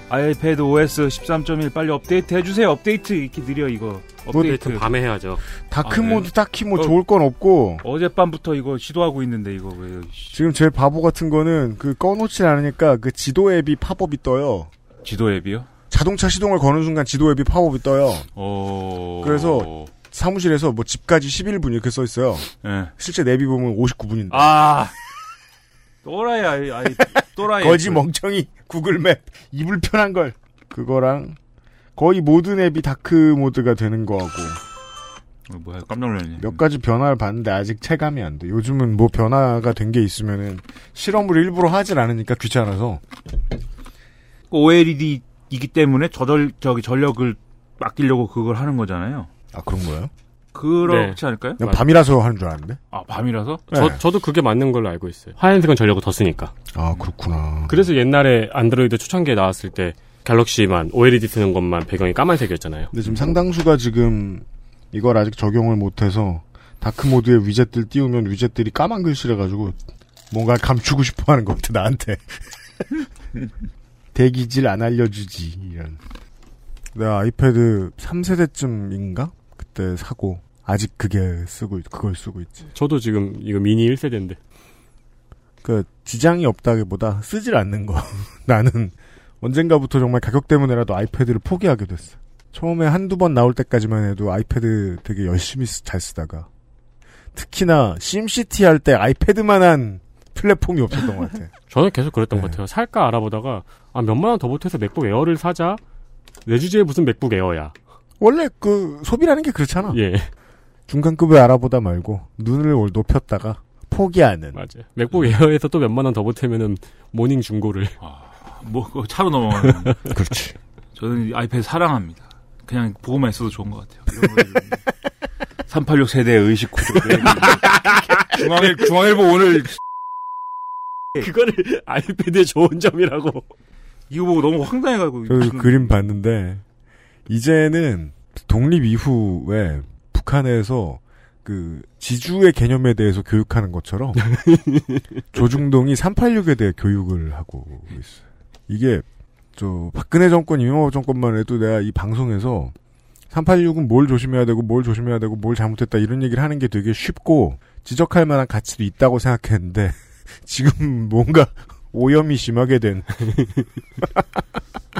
N: 아, 아이패드 OS 13.1 빨리 업데이트 해주세요. 업데이트 이렇게 느려 이거. 업데이트
G: 밤에 해야죠.
F: dark
N: 아, 네.
F: 모드 딱히 뭐
N: 어.
F: 좋을 건 없고
N: 어젯밤부터 이거 시도하고 있는데 이거 왜?
F: 지금 제일 바보 같은 거는 그 꺼놓지 않으니까 그 지도 앱이 팝업이 떠요.
N: 지도 앱이요?
F: 자동차 시동을 거는 순간 지도 앱이 팝업이 떠요.
N: 어.
F: 그래서 사무실에서 뭐 집까지 11분 이렇게 써 있어요.
N: 예.
F: 실제 내비 보면 59분인데.
N: 아. 또라이야, 아이, 아이, 또라이.
F: 거지 멍청이 구글맵 이 불편한 걸 그거랑 거의 모든 앱이 dark mode가 되는 거하고
N: 어, 뭐야, 깜짝 놀랐네.
F: 몇 가지 변화를 봤는데 아직 체감이 안 돼. 요즘은 뭐 변화가 된 게 있으면은 실험을 일부러 하질 않으니까 귀찮아서
N: OLED이기 때문에 저절 저기 전력을 아끼려고 그걸 하는 거잖아요.
F: 아 그런 거예요?
N: 그렇지 않을까요?
F: 그냥 밤이라서 하는 줄 알았는데.
N: 아 밤이라서?
F: 네.
G: 저, 저도 그게 맞는 걸로 알고 있어요. 하얀색은 전력을 더 쓰니까.
F: 아 그렇구나.
G: 그래서 옛날에 안드로이드 초창기에 나왔을 때 갤럭시만 OLED 쓰는 것만 배경이 까만색이었잖아요.
F: 근데 지금 상당수가 지금 이걸 아직 적용을 못해서 dark mode에 위젯들 띄우면 위젯들이 까만 글씨라 가지고 뭔가 감추고 싶어 하는 것 같아 나한테. [LAUGHS] 대기질 안 알려주지 이런. 내가 아이패드 3세대쯤인가 그때 사고 아직 그게 쓰고 있- 그걸 쓰고 있지.
G: 저도 지금 이거 미니 1세대인데.
F: 그 지장이 없다기보다 쓰질 않는 거. [LAUGHS] 나는 언젠가부터 정말 가격 때문에라도 아이패드를 포기하게 됐어. 처음에 한두 번 나올 때까지만 해도 아이패드 되게 열심히 쓰- 잘 쓰다가 특히나 심시티 할 때 아이패드만한 플랫폼이 없었던 것 같아.
G: 저는 계속 그랬던
F: 네.
G: 것 같아요. 살까 알아보다가 아 몇만 원 더 보태서 맥북 에어를 사자. 내 주제에 무슨 맥북 에어야.
F: 원래 그 소비라는 게 그렇잖아.
G: 예.
F: 중간급을 알아보다 말고 눈을 올- 높였다가 포기하는.
G: 맞아요. 맥북 에어에서 또 몇만 원 더 보태면은 모닝 중고를.
N: 뭐 그거 차로 넘어가는. [LAUGHS]
F: 그렇지.
N: 저는 이 아이패드 사랑합니다. 그냥 보고만 있어도 좋은 것 같아요. 386 세대 의식 구조. 중앙일 중앙일보 오늘
G: 그거를 아이패드의 좋은 점이라고.
N: 이거 보고 너무 황당해가지고.
F: 저 그림 봤는데 이제는 독립 이후에 북한에서 그 지주의 개념에 대해서 교육하는 것처럼 [LAUGHS] 조중동이 386에 대해 교육을 하고 있어요. 이게 저 박근혜 정권 이명박 정권만 해도 내가 이 방송에서 386은 뭘 조심해야 되고 뭘 조심해야 되고 뭘 잘못했다 이런 얘기를 하는 게 되게 쉽고 지적할 만한 가치도 있다고 생각했는데 [LAUGHS] 지금 뭔가 오염이 심하게 된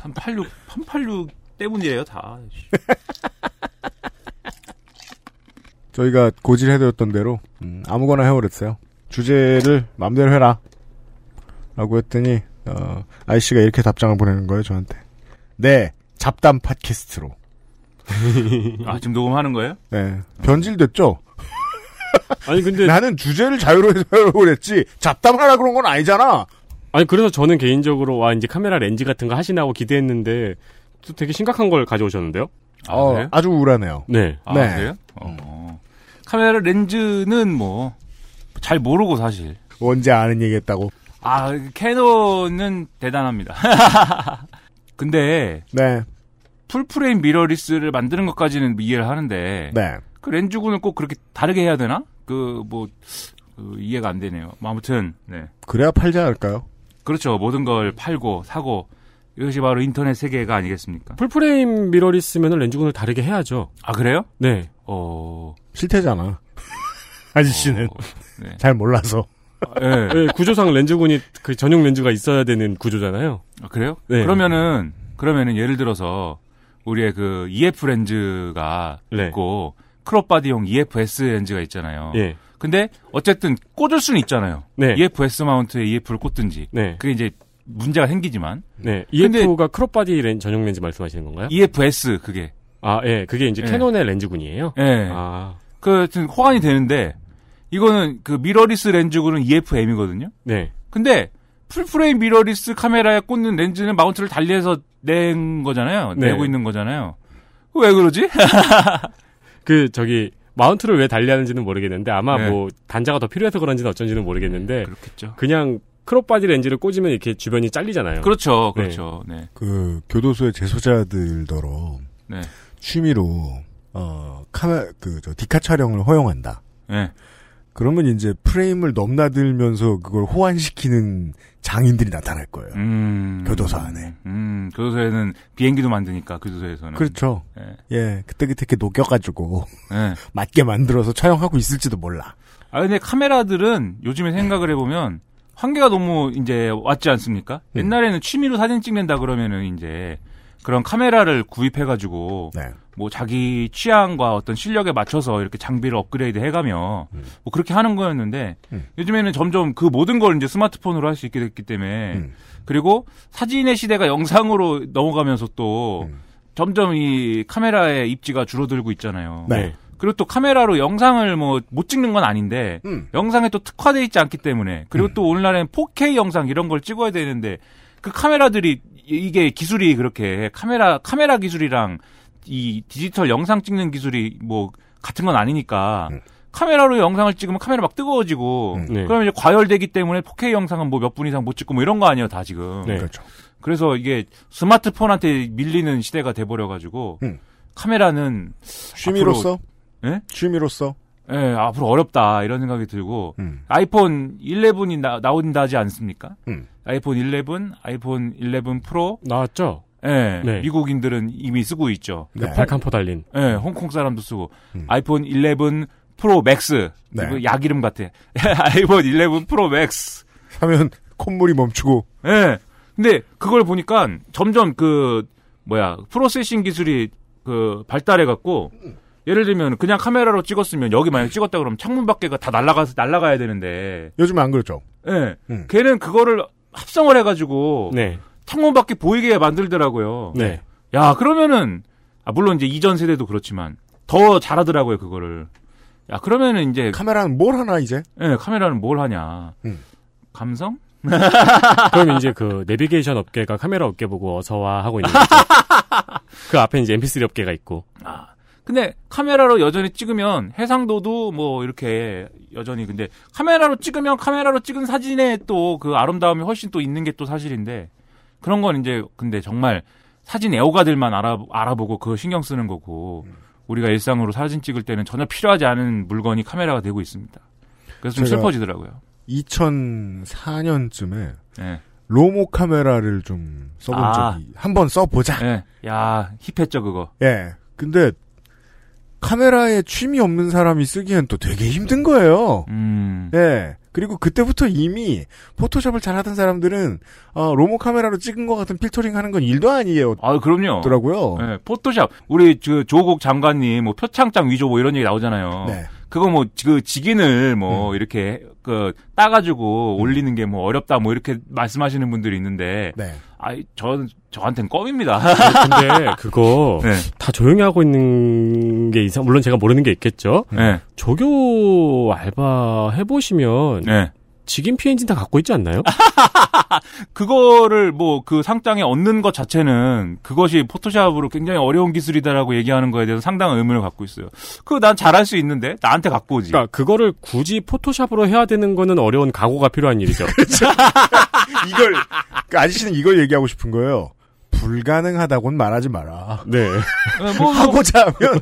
N: 386 386 때문이에요 다. [LAUGHS]
F: 저희가 고질해드렸던 대로 음, 아무거나 해오랬어요. 주제를 마음대로 해라. 라고 했더니 어, 아이씨가 이렇게 답장을 보내는 거예요 저한테. 네 잡담 팟캐스트로.
N: 아 지금 녹음하는 거예요?
F: 네 변질됐죠.
G: 아니 근데
F: 나는 주제를 자유로워서 하려고 그랬지 잡담하라 그런 건 아니잖아.
G: 아니 그래서 저는 개인적으로 와 이제 카메라 렌즈 같은 거 하시나고 기대했는데 또 되게 심각한 걸 가져오셨는데요.
F: 어,
N: 그래요?
F: 아주 우울하네요.
G: 네.
N: 아,
F: 네.
N: 그래요? 어. 카메라 렌즈는 뭐 잘 모르고 사실.
F: 언제 아는 얘기했다고.
N: 아 캐논은 대단합니다. [LAUGHS] 근데
F: 네.
N: full frame mirrorless를 만드는 것까지는 이해를 하는데
F: 네.
N: 그 렌즈군을 꼭 그렇게 다르게 해야 되나? 그뭐 이해가 안 되네요. 뭐 아무튼 네.
F: 그래야 팔지 않을까요?
N: 그렇죠. 모든 걸 팔고 사고 이것이 바로 인터넷 세계가 아니겠습니까?
G: full frame mirrorless면 렌즈군을 다르게 해야죠.
N: 아 그래요?
G: 네.
N: 어.
F: 실태잖아. [LAUGHS] 아저씨는
N: 네.
F: 잘 몰라서.
N: 네.
G: 네, 구조상 렌즈군이 그 전용 렌즈가 있어야 되는 구조잖아요.
N: 아, 그래요?
G: 네.
N: 그러면은 그러면은 예를 들어서 우리의 그 EF 렌즈가
G: 네.
N: 있고 crop body용 EFS 렌즈가 있잖아요.
G: 예.
N: 근데 어쨌든 꽂을 수는 있잖아요.
G: 네.
N: EFS 마운트에 EF를 꽂든지.
G: 네.
N: 그게 이제 문제가 생기지만
G: 네. EF가 crop body 렌 전용 렌즈 말씀하시는 건가요?
N: EFS 그게
G: 아, 예. 그게 이제
N: 예.
G: 캐논의 렌즈군이에요.
N: 예.
G: 아.
N: 그 하여튼 호환이 되는데 이거는 그 미러리스 렌즈군은 EFM이거든요.
G: 네.
N: 근데 full frame mirrorless 카메라에 꽂는 렌즈는 마운트를 달리해서 낸 거잖아요.
G: 네.
N: 내고 있는 거잖아요. 왜 그러지? [LAUGHS]
G: 그 저기 마운트를 왜 달리하는지는 모르겠는데 아마
N: 네.
G: 뭐 단자가 더 필요해서 그런지는 어쩐지는 모르겠는데
N: 그렇겠죠.
G: 그냥 crop body 렌즈를 꽂으면 이렇게 주변이 잘리잖아요.
N: 그렇죠,
G: 네.
N: 그렇죠. 네.
F: 그 교도소의 재소자들더러
N: 네.
F: 취미로 어 카메 그저 디카 촬영을 허용한다.
N: 네.
F: 그러면 이제 프레임을 넘나들면서 그걸 호환시키는 장인들이 나타날 거예요.
N: 음.
F: 교도소 안에.
N: 음, 교도소에는 비행기도 만드니까 교도소에서는.
F: 그렇죠.
N: 네.
F: 예, 그때그때 이렇게 녹여가지고
N: 네. [LAUGHS]
F: 맞게 만들어서 촬영하고 있을지도 몰라.
N: 아 근데 카메라들은 요즘에 생각을 해보면 한계가 너무 이제 왔지 않습니까?
F: 음.
N: 옛날에는 취미로 사진 찍는다 그러면은 이제 그런 카메라를 구입해가지고
F: 네.
N: 뭐 자기 취향과 어떤 실력에 맞춰서 이렇게 장비를 업그레이드 해가며 뭐 그렇게 하는 거였는데
F: 음.
N: 요즘에는 점점 그 모든 걸 이제 스마트폰으로 할 수 있게 됐기 때문에
F: 음.
N: 그리고 사진의 시대가 영상으로 넘어가면서 또
F: 음.
N: 점점 이 카메라의 입지가 줄어들고 있잖아요.
F: 네.
N: 그리고 또 카메라로 영상을 뭐 못 찍는 건 아닌데
F: 음.
N: 영상에 또 특화돼 있지 않기 때문에 그리고 또 오늘날엔 4K 영상 이런 걸 찍어야 되는데 그 카메라들이 이- 이게 기술이 그렇게 카메라 카메라 기술이랑 이 디지털 영상 찍는 기술이 뭐 같은 건 아니니까
F: 음.
N: 카메라로 영상을 찍으면 카메라 막 뜨거워지고
G: 네.
N: 그러면 이제 과열되기 때문에 4K 영상은 뭐 몇 분 이상 못 찍고 뭐 이런 거 아니에요 다 지금
G: 네.
F: 그렇죠.
N: 그래서 이게 스마트폰한테 밀리는 시대가 돼버려 가지고
F: 음.
N: 카메라는
F: 취미로서?
N: 예?
F: 취미로서?
N: 예, 앞으로 어렵다 이런 생각이 들고
F: 음.
N: 아이폰 11이 나, 나온다지 않습니까?
F: 음.
N: 아이폰 11, 아이폰 11 프로,
G: 나왔죠?
N: 예,
G: 네.
N: 미국인들은 이미 쓰고 있죠.
G: 그 발칸포 달린.
N: 예, 홍콩 사람도 쓰고
F: 음.
N: 아이폰 11 프로 맥스
F: 네.
N: 이거 약 이름 같아. [LAUGHS] 아이폰 11 프로 맥스.
F: 하면 콧물이 멈추고
N: 예. 근데 그걸 보니까 점점 그 뭐야 processing 기술이 그 발달해 갖고 예를 들면 그냥 카메라로 찍었으면 여기 만약 찍었다 그러면 창문 밖에가 다 날아가서 날아가야 되는데
F: 요즘 안 그렇죠.
N: 예.
F: 음.
N: 걔는 그거를 합성을 해가지고
G: 네.
N: 창문 밖에 보이게 만들더라고요.
G: 네.
N: 야 그러면은 아, 물론 이제 이전 세대도 그렇지만 더 잘하더라고요 그거를. 야 그러면은 이제
F: 카메라는 뭘 하나 이제?
N: 예, 카메라는 뭘 하냐?
F: 음.
N: 감성? [LAUGHS]
G: 그럼 이제 그 내비게이션 업계가 카메라 업계 보고 어서와 하고 있는 거죠. [LAUGHS] 그 앞에 이제 MP3 업계가 있고.
N: 아, 근데 카메라로 여전히 찍으면 해상도도 뭐 이렇게 여전히 근데 카메라로 찍으면 카메라로 찍은 사진에 또 그 아름다움이 훨씬 또 있는 게 또 사실인데 그런 건 이제 근데 정말 사진 애호가들만 알아, 알아보고 그거 신경 쓰는 거고 우리가 일상으로 사진 찍을 때는 전혀 필요하지 않은 물건이 카메라가 되고 있습니다. 그래서 좀 슬퍼지더라고요.
F: 2004년쯤에
N: 네.
F: 로모 카메라를 좀 써본
N: 아.
F: 적이 한번 써보자.
N: 네. 야 힙했죠 그거.
F: 예. 근데 카메라에 취미 없는 사람이 쓰기엔 또 되게 힘든 거예요.
N: 음.
F: 예. 그리고 그때부터 이미 포토샵을 잘 하던 사람들은 어, 로모 카메라로 찍은 것 같은 필터링 하는 건 일도 아니에요.
N: 아 그럼요.
F: 더라고요.
N: 네, 포토샵. 우리 그 조국 장관님 뭐 표창장 위조 뭐 이런 얘기 나오잖아요.
F: 네.
N: 그거 뭐 그 직인을 뭐 이렇게 그 따가지고 올리는 게 뭐 어렵다 뭐 이렇게 말씀하시는 분들이 있는데
F: 네.
N: 아이 저 저한테는 껌입니다.
G: 근데 [LAUGHS] 그거
N: 네.
G: 다 조용히 하고 있는 게 이상 물론 제가 모르는 게 있겠죠.
N: 네.
G: 조교 알바 해 보시면
N: 네.
G: 직인 엔진 다 갖고 있지 않나요? [LAUGHS]
N: 그거를 뭐 그 상장에 얻는 것 자체는 그것이 포토샵으로 굉장히 어려운 기술이다라고 얘기하는 거에 대해서 상당한 의문을 갖고 있어요. 그거 난 잘할 수 있는데 나한테 갖고 오지.
G: 그러니까 그거를 굳이 포토샵으로 해야 되는 거는 어려운 각오가 필요한 일이죠. [LAUGHS]
F: 이걸 그 아저씨는 이걸 얘기하고 싶은 거예요. 불가능하다고는 말하지 마라.
G: 네.
N: 뭐,
F: 하고자 하면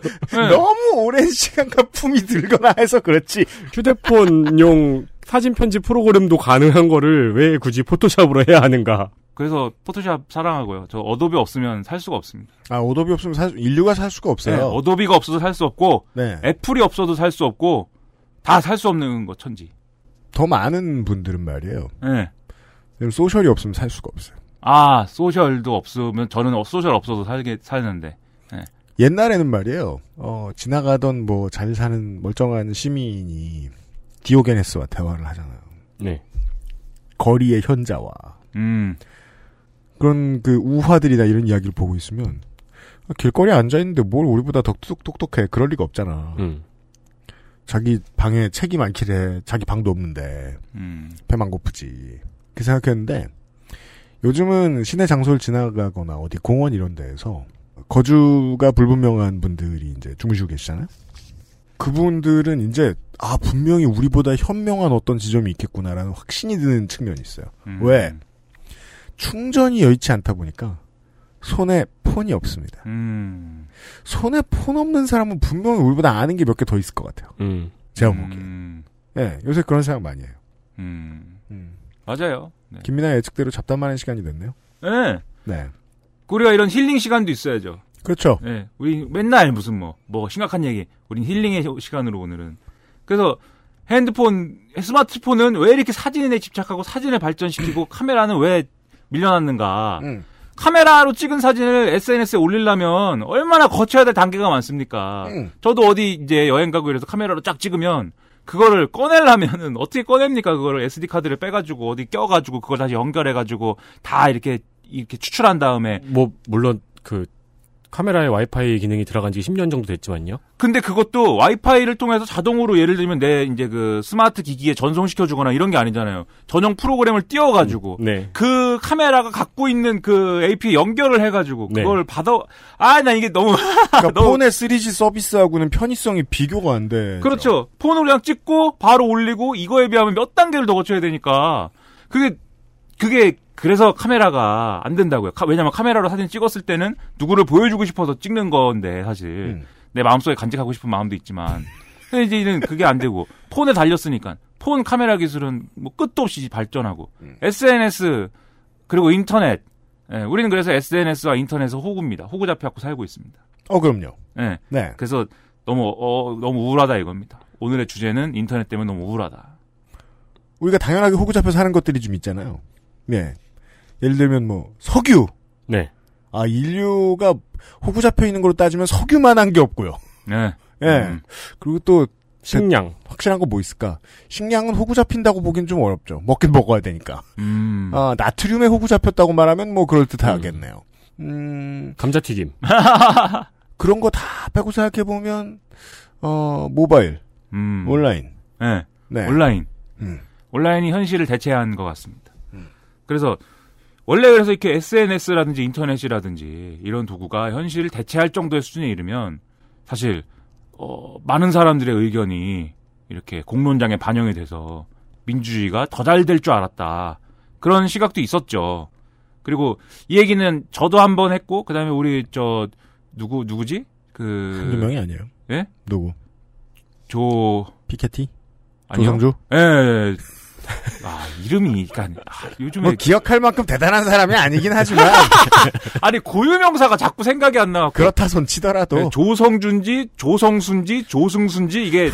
F: 너무 오랜 시간과 품이 들거나 해서 그렇지.
G: 휴대폰용 사진 편집 프로그램도 가능한 거를 왜 굳이 포토샵으로 해야 하는가?
N: 그래서 포토샵 사랑하고요. 저 어도비 없으면 살 수가 없습니다.
F: 아, 어도비 없으면 살, 수- 인류가 살 수가 없어요.
N: 네, 어도비가 없어도 살 수 없고
F: 네.
N: 애플이 없어도 살 수 없고 다 살 수 없는 거 천지.
F: 더 많은 분들은 말이에요.
N: 네.
F: social이 없으면 살 수가 없어요.
N: 아 social도 없으면 저는 어, social 없어도 살게 살는데. 네.
F: 옛날에는 말이에요. 어, 지나가던 뭐 잘 사는 멀쩡한 시민이 디오게네스와 대화를 하잖아요.
G: 네.
F: 거리의 현자와
N: 음.
F: 그런 그 우화들이나 이런 이야기를 보고 있으면 길거리에 앉아 있는데 뭘 우리보다 더 똑똑똑해 그럴 리가 없잖아.
G: 음.
F: 자기 방에 책이 많길래 자기 방도 없는데
N: 음.
F: 배만 고프지. 그 생각했는데 요즘은 시내 장소를 지나가거나 어디 공원 이런 데에서 거주가 불분명한 분들이 이제 주무시고 계시잖아요. 그분들은 이제 아 분명히 우리보다 현명한 어떤 지점이 있겠구나라는 확신이 드는 측면이 있어요.
N: 음.
F: 왜 충전이 여의치 않다 보니까 손에 폰이 없습니다.
N: 음.
F: 손에 폰 없는 사람은 분명히 우리보다 아는 게 몇 개 더 있을 것 같아요.
G: 음.
F: 제가 보기에.
N: 음.
F: 네, 요새 그런 생각 많이 해요.
N: 음. 맞아요. 네.
F: 김민아 예측대로 잡담하는 시간이 됐네요.
N: 네.
F: 네.
N: 우리가 이런 힐링 시간도 있어야죠.
F: 그렇죠.
N: 네. 우리 맨날 무슨 뭐, 뭐 심각한 얘기. 우린 힐링의 시간으로 오늘은. 그래서 핸드폰, 스마트폰은 왜 이렇게 사진에 집착하고 사진을 발전시키고 [CLEARS THROAT] 카메라는 왜 밀려났는가.
F: 음.
N: 카메라로 찍은 사진을 SNS에 올리려면 얼마나 거쳐야 될 단계가 많습니까?
F: 음.
N: 저도 어디 이제 여행 가고 이래서 카메라로 쫙 찍으면 그거를 꺼내려면은 [LAUGHS] 어떻게 꺼냅니까? 그거를 SD 카드를 빼가지고 어디 껴가지고 그걸 다시 연결해가지고 다 이렇게 이렇게 추출한 다음에
G: 뭐 물론 그 카메라에 와이파이 기능이 들어간 지 10년 정도 됐지만요.
N: 근데 그것도 와이파이를 통해서 자동으로 예를 들면 내 이제 그 스마트 기기에 전송시켜 주거나 이런 게 아니잖아요. 전용 프로그램을 띄워 가지고
G: 네.
N: 그 카메라가 갖고 있는 그 AP에 연결을 해 가지고
G: 네.
N: 그걸 받아 아 나 이게 너무 [LAUGHS]
F: 그러니까
N: 너무-
F: 폰의 3G 서비스하고는 편의성이 비교가 안 돼.
N: 그렇죠. 폰으로 그냥 찍고 바로 올리고 이거에 비하면 몇 단계를 더 거쳐야 되니까 그게 그게 그래서 카메라가 안 된다고요. 카- 왜냐면 카메라로 사진 찍었을 때는 누구를 보여주고 싶어서 찍는 건데 사실
F: 음.
N: 내 마음속에 간직하고 싶은 마음도 있지만 근데 이제는 그게 안 되고 폰에 달렸으니까 폰 카메라 기술은 뭐 끝도 없이 발전하고
F: 음.
N: SNS 그리고 인터넷 예, 우리는 그래서 SNS와 인터넷을 호구입니다. 호구 잡혀갖고 살고 있습니다.
F: 어, 그럼요.
N: 예.
F: 네.
N: 그래서 너무 어, 너무 우울하다 이겁니다. 오늘의 주제는 인터넷 때문에 너무 우울하다.
F: 우리가 당연하게 호구 잡혀서 하는 것들이 좀 있잖아요. 네. 예를 들면 뭐 석유.
G: 네.
F: 아 인류가 호구 잡혀 있는 걸로 따지면 석유만한 게 없고요.
N: 네.
F: 예.
N: 음.
F: 그리고 또
G: 식량.
F: 확실한 거뭐 있을까? 식량은 호구 잡힌다고 보긴 좀 어렵죠. 먹긴 먹어야 되니까.
N: 음.
F: 아 나트륨에 호구 잡혔다고 말하면 뭐 그럴 듯하겠네요. 음.
G: 감자튀김. [LAUGHS]
F: 그런 거 다 빼고 생각해 보면 어 모바일,
N: 음.
F: 온라인.
N: 네.
F: 네.
N: 온라인.
F: 음.
N: 온라인이 현실을 대체한 것 같습니다. 그래서 원래 그래서 이렇게 SNS라든지 인터넷이라든지 이런 도구가 현실을 대체할 정도의 수준에 이르면 사실 어, 많은 사람들의 의견이 이렇게 공론장에 반영이 돼서 민주주의가 더 잘 될 줄 알았다. 그런 시각도 있었죠. 그리고 이 얘기는 저도 한 번 했고 그다음에 우리 저 누구 누구지? 그
F: 한두 명이 아니에요.
N: 예?
F: 누구?
N: 조
F: 피케티?
N: 아니요?
F: 조성주?
N: 예. 예. 아, 이름이, 그니까, 아, 요즘에.
F: 뭐 기억할 만큼 대단한 사람이 아니긴 하지만 [LAUGHS]
N: 아니, 고유명사가 자꾸 생각이 안 나고.
F: 그렇다 손 치더라도
N: 네, 조성준지, 조성순지, 조승순지, 이게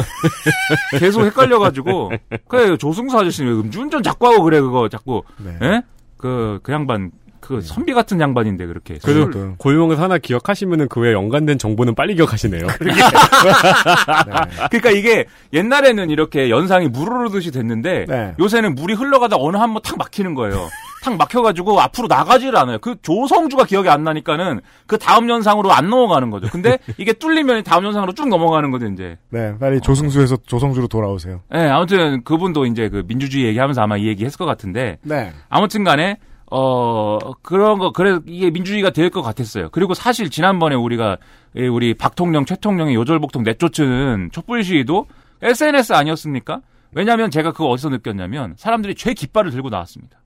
N: 계속 헷갈려가지고. 그래, 조승수 아저씨는 왜 음주운전 자꾸 하고 그래, 그거 자꾸.
F: 네.
N: 예? 그, 그 양반 그 선비 같은 양반인데 그렇게.
G: 그래도
N: 술-
G: 고용을 하나 기억하시면은 그 외에 연관된 정보는 빨리 기억하시네요. [LAUGHS]
N: 그러니까 이게 옛날에는 이렇게 연상이 물 흐르듯이 됐는데
F: 네.
N: 요새는 물이 흘러가다 어느 한 번 탁 막히는 거예요. 탁 막혀가지고 앞으로 나가지를 않아요. 그 조성주가 기억이 안 나니까는 그 다음 연상으로 안 넘어가는 거죠. 근데 이게 뚫리면 다음 연상으로 쭉 넘어가는 거죠, 이제.
F: 네, 빨리 조승수에서 조성주로 돌아오세요.
N: 예, 아무튼 그분도 이제 그 민주주의 얘기하면서 아마 이 얘기 했을 것 같은데.
F: 네.
N: 아무튼 간에, 어, 그런 거, 그래, 이게 민주주의가 될 것 같았어요. 그리고 사실 지난번에 우리가, 예, 우리 박통령, 최통령의 요절복통 내쫓은 촛불 시위도 SNS 아니었습니까? 왜냐면 제가 그거 어디서 느꼈냐면 사람들이 죄 깃발을 들고 나왔습니다.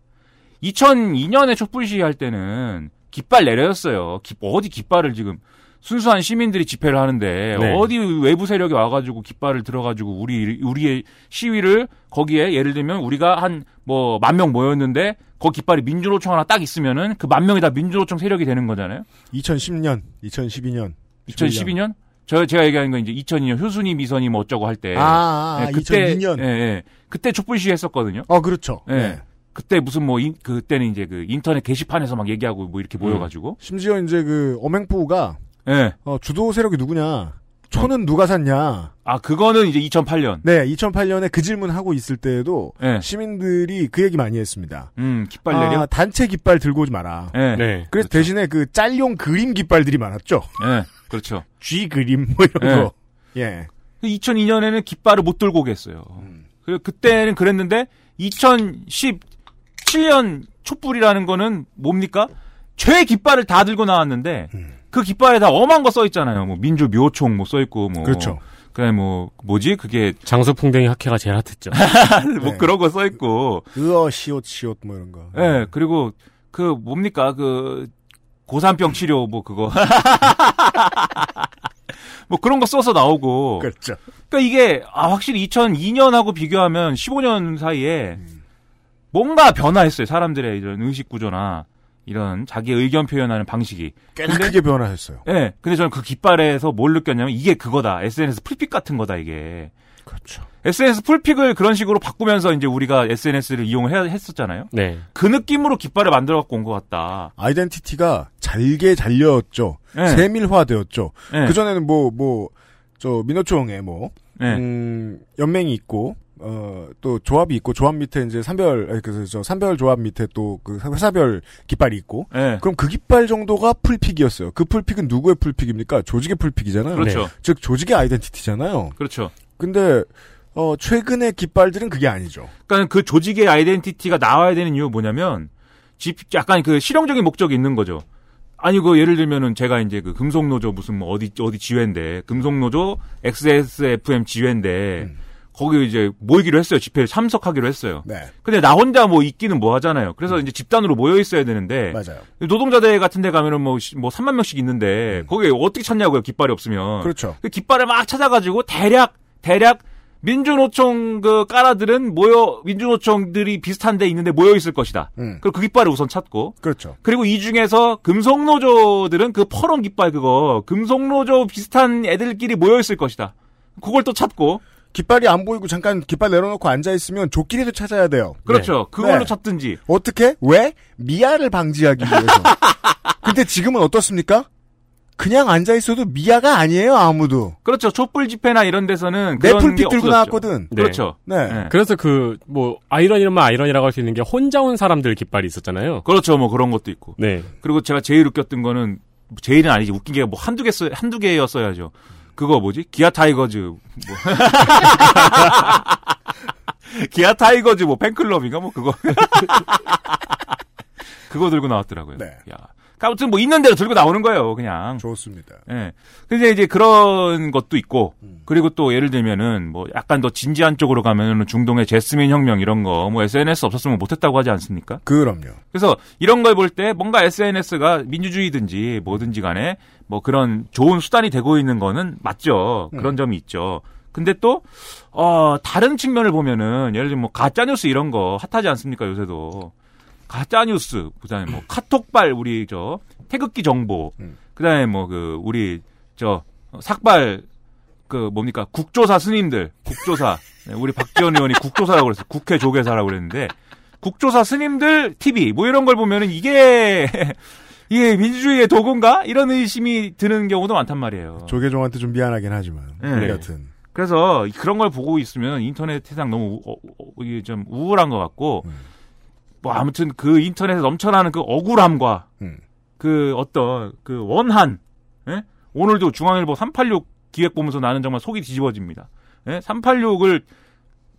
N: 2002년에 촛불 시위 할 때는 깃발 내려였어요. 깃- 어디 깃발을 지금 순수한 시민들이 집회를 하는데
G: 네.
N: 어디 외부 세력이 와가지고 깃발을 들어가지고 우리 우리의 시위를 거기에 예를 들면 우리가 한 뭐 만 명 모였는데 거 깃발이 민주노총 하나 딱 있으면은 그 만 명이 다 민주노총 세력이 되는 거잖아요.
F: 2010년, 2012년.
N: 2012년? 저 제가 얘기하는 건 이제 2002년 효순이 미선이 뭐 어쩌고 할 때.
F: 아, 아, 아,
N: 예, 그때
F: 2002년.
N: 예, 예. 그때 촛불 시위 했었거든요.
F: 어, 그렇죠.
N: 예.
F: 네.
N: 그때 무슨 뭐 인- 그때는 이제 그 인터넷 게시판에서 막 얘기하고 뭐 이렇게 모여가지고.
F: 심지어 이제 그 엄행부가
N: 예.
F: 어, 주도 세력이 누구냐? 초는 누가 샀냐?
N: 아 그거는 이제 2008년.
F: 네, 2008년에 그 질문 하고 있을 때에도
N: 예.
F: 시민들이 그 얘기 많이 했습니다.
N: 음 깃발
F: 아,
N: 내려.
F: 단체 깃발 들고 오지 마라.
N: 예.
G: 네.
F: 그래서 대신에 그 짤용 그림 깃발들이 많았죠.
N: 예. 그렇죠.
F: G 그림 뭐 이런
N: 예.
F: 거. 예.
N: 2002년에는 깃발을 못 들고 오겠어요. 그리고 그때는 그랬는데 2017년 촛불이라는 거는 뭡니까? 죄 깃발을 다 들고 나왔는데 그 깃발에 다 엄한 거 써 있잖아요. 뭐 민주 묘총 뭐 써 있고 뭐
F: 그렇죠.
N: 그다음에 뭐 뭐지? 그게
G: 장수풍뎅이 학회가 제일 핫했죠. [LAUGHS]
N: 뭐
F: 네.
N: 그런 거 써 있고
F: 으어 시옷 시옷 뭐 이런 거.
N: 예, 그리고 그 뭡니까? 그 고산병 치료 뭐 그거 [LAUGHS] 뭐 그런 거 써서 나오고
F: 그렇죠.
N: 그러니까 이게 아 확실히 2002년하고 비교하면 15년 사이에 뭔가 변화했어요. 사람들의 이런 의식 구조나 이런 자기 의견 표현하는 방식이.
F: 꽤나
N: 근데-
F: 크게 변화했어요.
N: 예. 근데 저는 그 깃발에서 뭘 느꼈냐면 이게 그거다. SNS 풀픽 같은 거다 이게.
F: 그렇죠.
N: SNS 풀픽을 그런 식으로 바꾸면서 이제 우리가 SNS를 이용을 해- 했었잖아요.
G: 네.
N: 그 느낌으로 깃발을 만들어 갖고 온 것 같다.
F: 아이덴티티가 잘게 잘렸죠.
N: 네.
F: 세밀화되었죠.
N: 네.
F: 그전에는 뭐, 뭐, 저, 민노총에 뭐,
N: 네.
F: 음, 연맹이 있고, 어, 또 조합이 있고, 조합 밑에 이제 산별, 그래서 저 산별 조합 밑에 또 그 회사별 깃발이 있고,
N: 네.
F: 그럼 그 깃발 정도가 풀픽이었어요. 그 풀픽은 누구의 풀픽입니까? 조직의 풀픽이잖아요.
N: 그렇죠.
G: 네.
F: 즉, 조직의 아이덴티티잖아요.
N: 그렇죠.
F: 근데, 어, 최근의 깃발들은 그게 아니죠.
N: 그러니까 그 조직의 아이덴티티가 나와야 되는 이유 뭐냐면 집 약간 그 실용적인 목적이 있는 거죠. 아니 그 예를 들면은 제가 이제 그 금속노조 무슨 뭐 어디 어디 지회인데 금속노조 XSFM 지회인데 거기 이제 모이기로 했어요. 집회에 참석하기로 했어요.
F: 네.
N: 근데 나 혼자 뭐 있기는 뭐 하잖아요. 그래서 이제 집단으로 모여 있어야 되는데
F: 맞아요.
N: 노동자대 같은 데 가면은 뭐, 시- 뭐 3만 명씩 있는데 거기에 어떻게 찾냐고요. 깃발이 없으면.
F: 그렇죠.
N: 그 깃발을 막 찾아 가지고 대략 대략 민주노총 그 까라들은 모여 민주노총들이 비슷한 데 있는데 모여 있을 것이다.
F: 음.
N: 그리고 그 깃발을 우선 찾고
F: 그렇죠.
N: 그리고 이 중에서 금속노조들은 그 퍼런 깃발 그거 금속노조 비슷한 애들끼리 모여 있을 것이다. 그걸 또 찾고
F: 깃발이 안 보이고 잠깐 깃발 내려놓고 앉아 있으면 조끼리도 찾아야 돼요.
N: 그렇죠. 그걸로
F: 네.
N: 찾든지
F: 어떻게? 왜? 미아를 방지하기 위해서. [LAUGHS] 근데 지금은 어떻습니까? 그냥 앉아 있어도 미아가 아니에요, 아무도.
N: 그렇죠. 촛불 집회나 이런 데서는
F: 내
N: 그런 게
F: 풀빛 들고. 나왔거든.
G: 네.
N: 그렇죠.
F: 네.
N: 네.
G: 그래서 그 뭐 아이러니면 아이러니라고 할 수 있는 게 혼자 온 사람들 깃발이 있었잖아요.
N: 그렇죠. 뭐 그런 것도 있고.
G: 네.
N: 그리고 제가 제일 웃겼던 거는 제일은 아니지 웃긴 게 뭐 한두 개 써, 한두 개였어야죠. 그거 뭐지? 기아 타이거즈 뭐 [LAUGHS] 기아 타이거즈 뭐 팬클럽인가 뭐 그거 [LAUGHS] 그거 들고 나왔더라고요.
F: 네.
N: 야. 아무튼 뭐 있는 대로 들고 나오는 거예요, 그냥.
F: 좋습니다.
N: 예. 근데 이제 그런 것도 있고,
F: 음.
N: 그리고 또 예를 들면은 뭐 약간 더 진지한 쪽으로 가면은 중동의 재스민 혁명 이런 거 뭐 SNS 없었으면 못했다고 하지 않습니까?
F: 그럼요.
N: 그래서 이런 걸 볼 때 뭔가 SNS가 민주주의든지 뭐든지 간에 뭐 그런 좋은 수단이 되고 있는 거는 맞죠. 그런 점이 있죠. 근데 또, 어, 다른 측면을 보면은 예를 들면 뭐 가짜뉴스 이런 거 핫하지 않습니까 요새도. 가짜뉴스, 그 다음에 뭐 [CLEARS THROAT] 카톡발 우리 저 태극기 정보, 그 다음에 뭐 그 우리 저 삭발 그 뭡니까 국조사 스님들, 국조사. 네, 우리 박지원 의원이 국조사라고 그랬어요. 국회 조계사라고 그랬는데 국조사 스님들 TV 뭐 이런 걸 보면은 이게 [LAUGHS] 이게 민주주의의 도구인가 이런 의심이 드는 경우도 많단 말이에요.
F: 조계종한테 좀 미안하긴 하지만
N: 네.
F: 여튼
N: 그래서 그런 걸 보고 있으면 인터넷 세상 너무 우, 어, 어, 이게 좀 우울한 것 같고
F: 음.
N: 뭐 아무튼 그 인터넷에 넘쳐나는 그 억울함과
F: 음.
N: 그 어떤 그 원한 예? 오늘도 중앙일보 386 기획 보면서 나는 정말 속이 뒤집어집니다. 예? 386을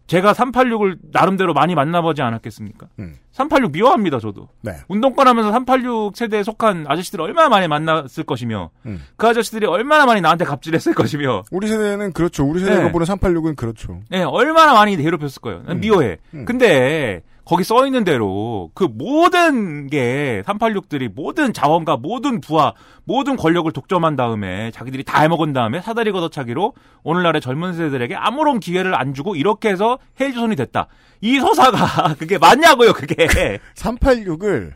N: 제가 386을 나름대로 많이 만나보지 않았겠습니까?
F: 음.
N: 386 미워합니다, 저도.
F: 네.
N: 운동권 하면서 386 세대에 속한 아저씨들을 얼마나 많이 만났을 것이며,
F: 음.
N: 그 아저씨들이 얼마나 많이 나한테 갑질했을 것이며,
F: 우리 세대는 그렇죠. 우리 세대가
N: 네.
F: 보는 386은 그렇죠.
N: 예, 얼마나 많이 괴롭혔을 거예요. 난
F: 음.
N: 미워해.
F: 음.
N: 근데 거기 써 있는 대로 그 모든 게 386들이 모든 자원과 모든 부와 모든 권력을 독점한 다음에 자기들이 다 해먹은 다음에 사다리 걷어차기로 오늘날의 젊은 세대들에게 아무런 기회를 안 주고 이렇게 해서 헬조선이 됐다. 이 서사가 [LAUGHS] 그게 맞냐고요, 그게. [LAUGHS]
F: 386을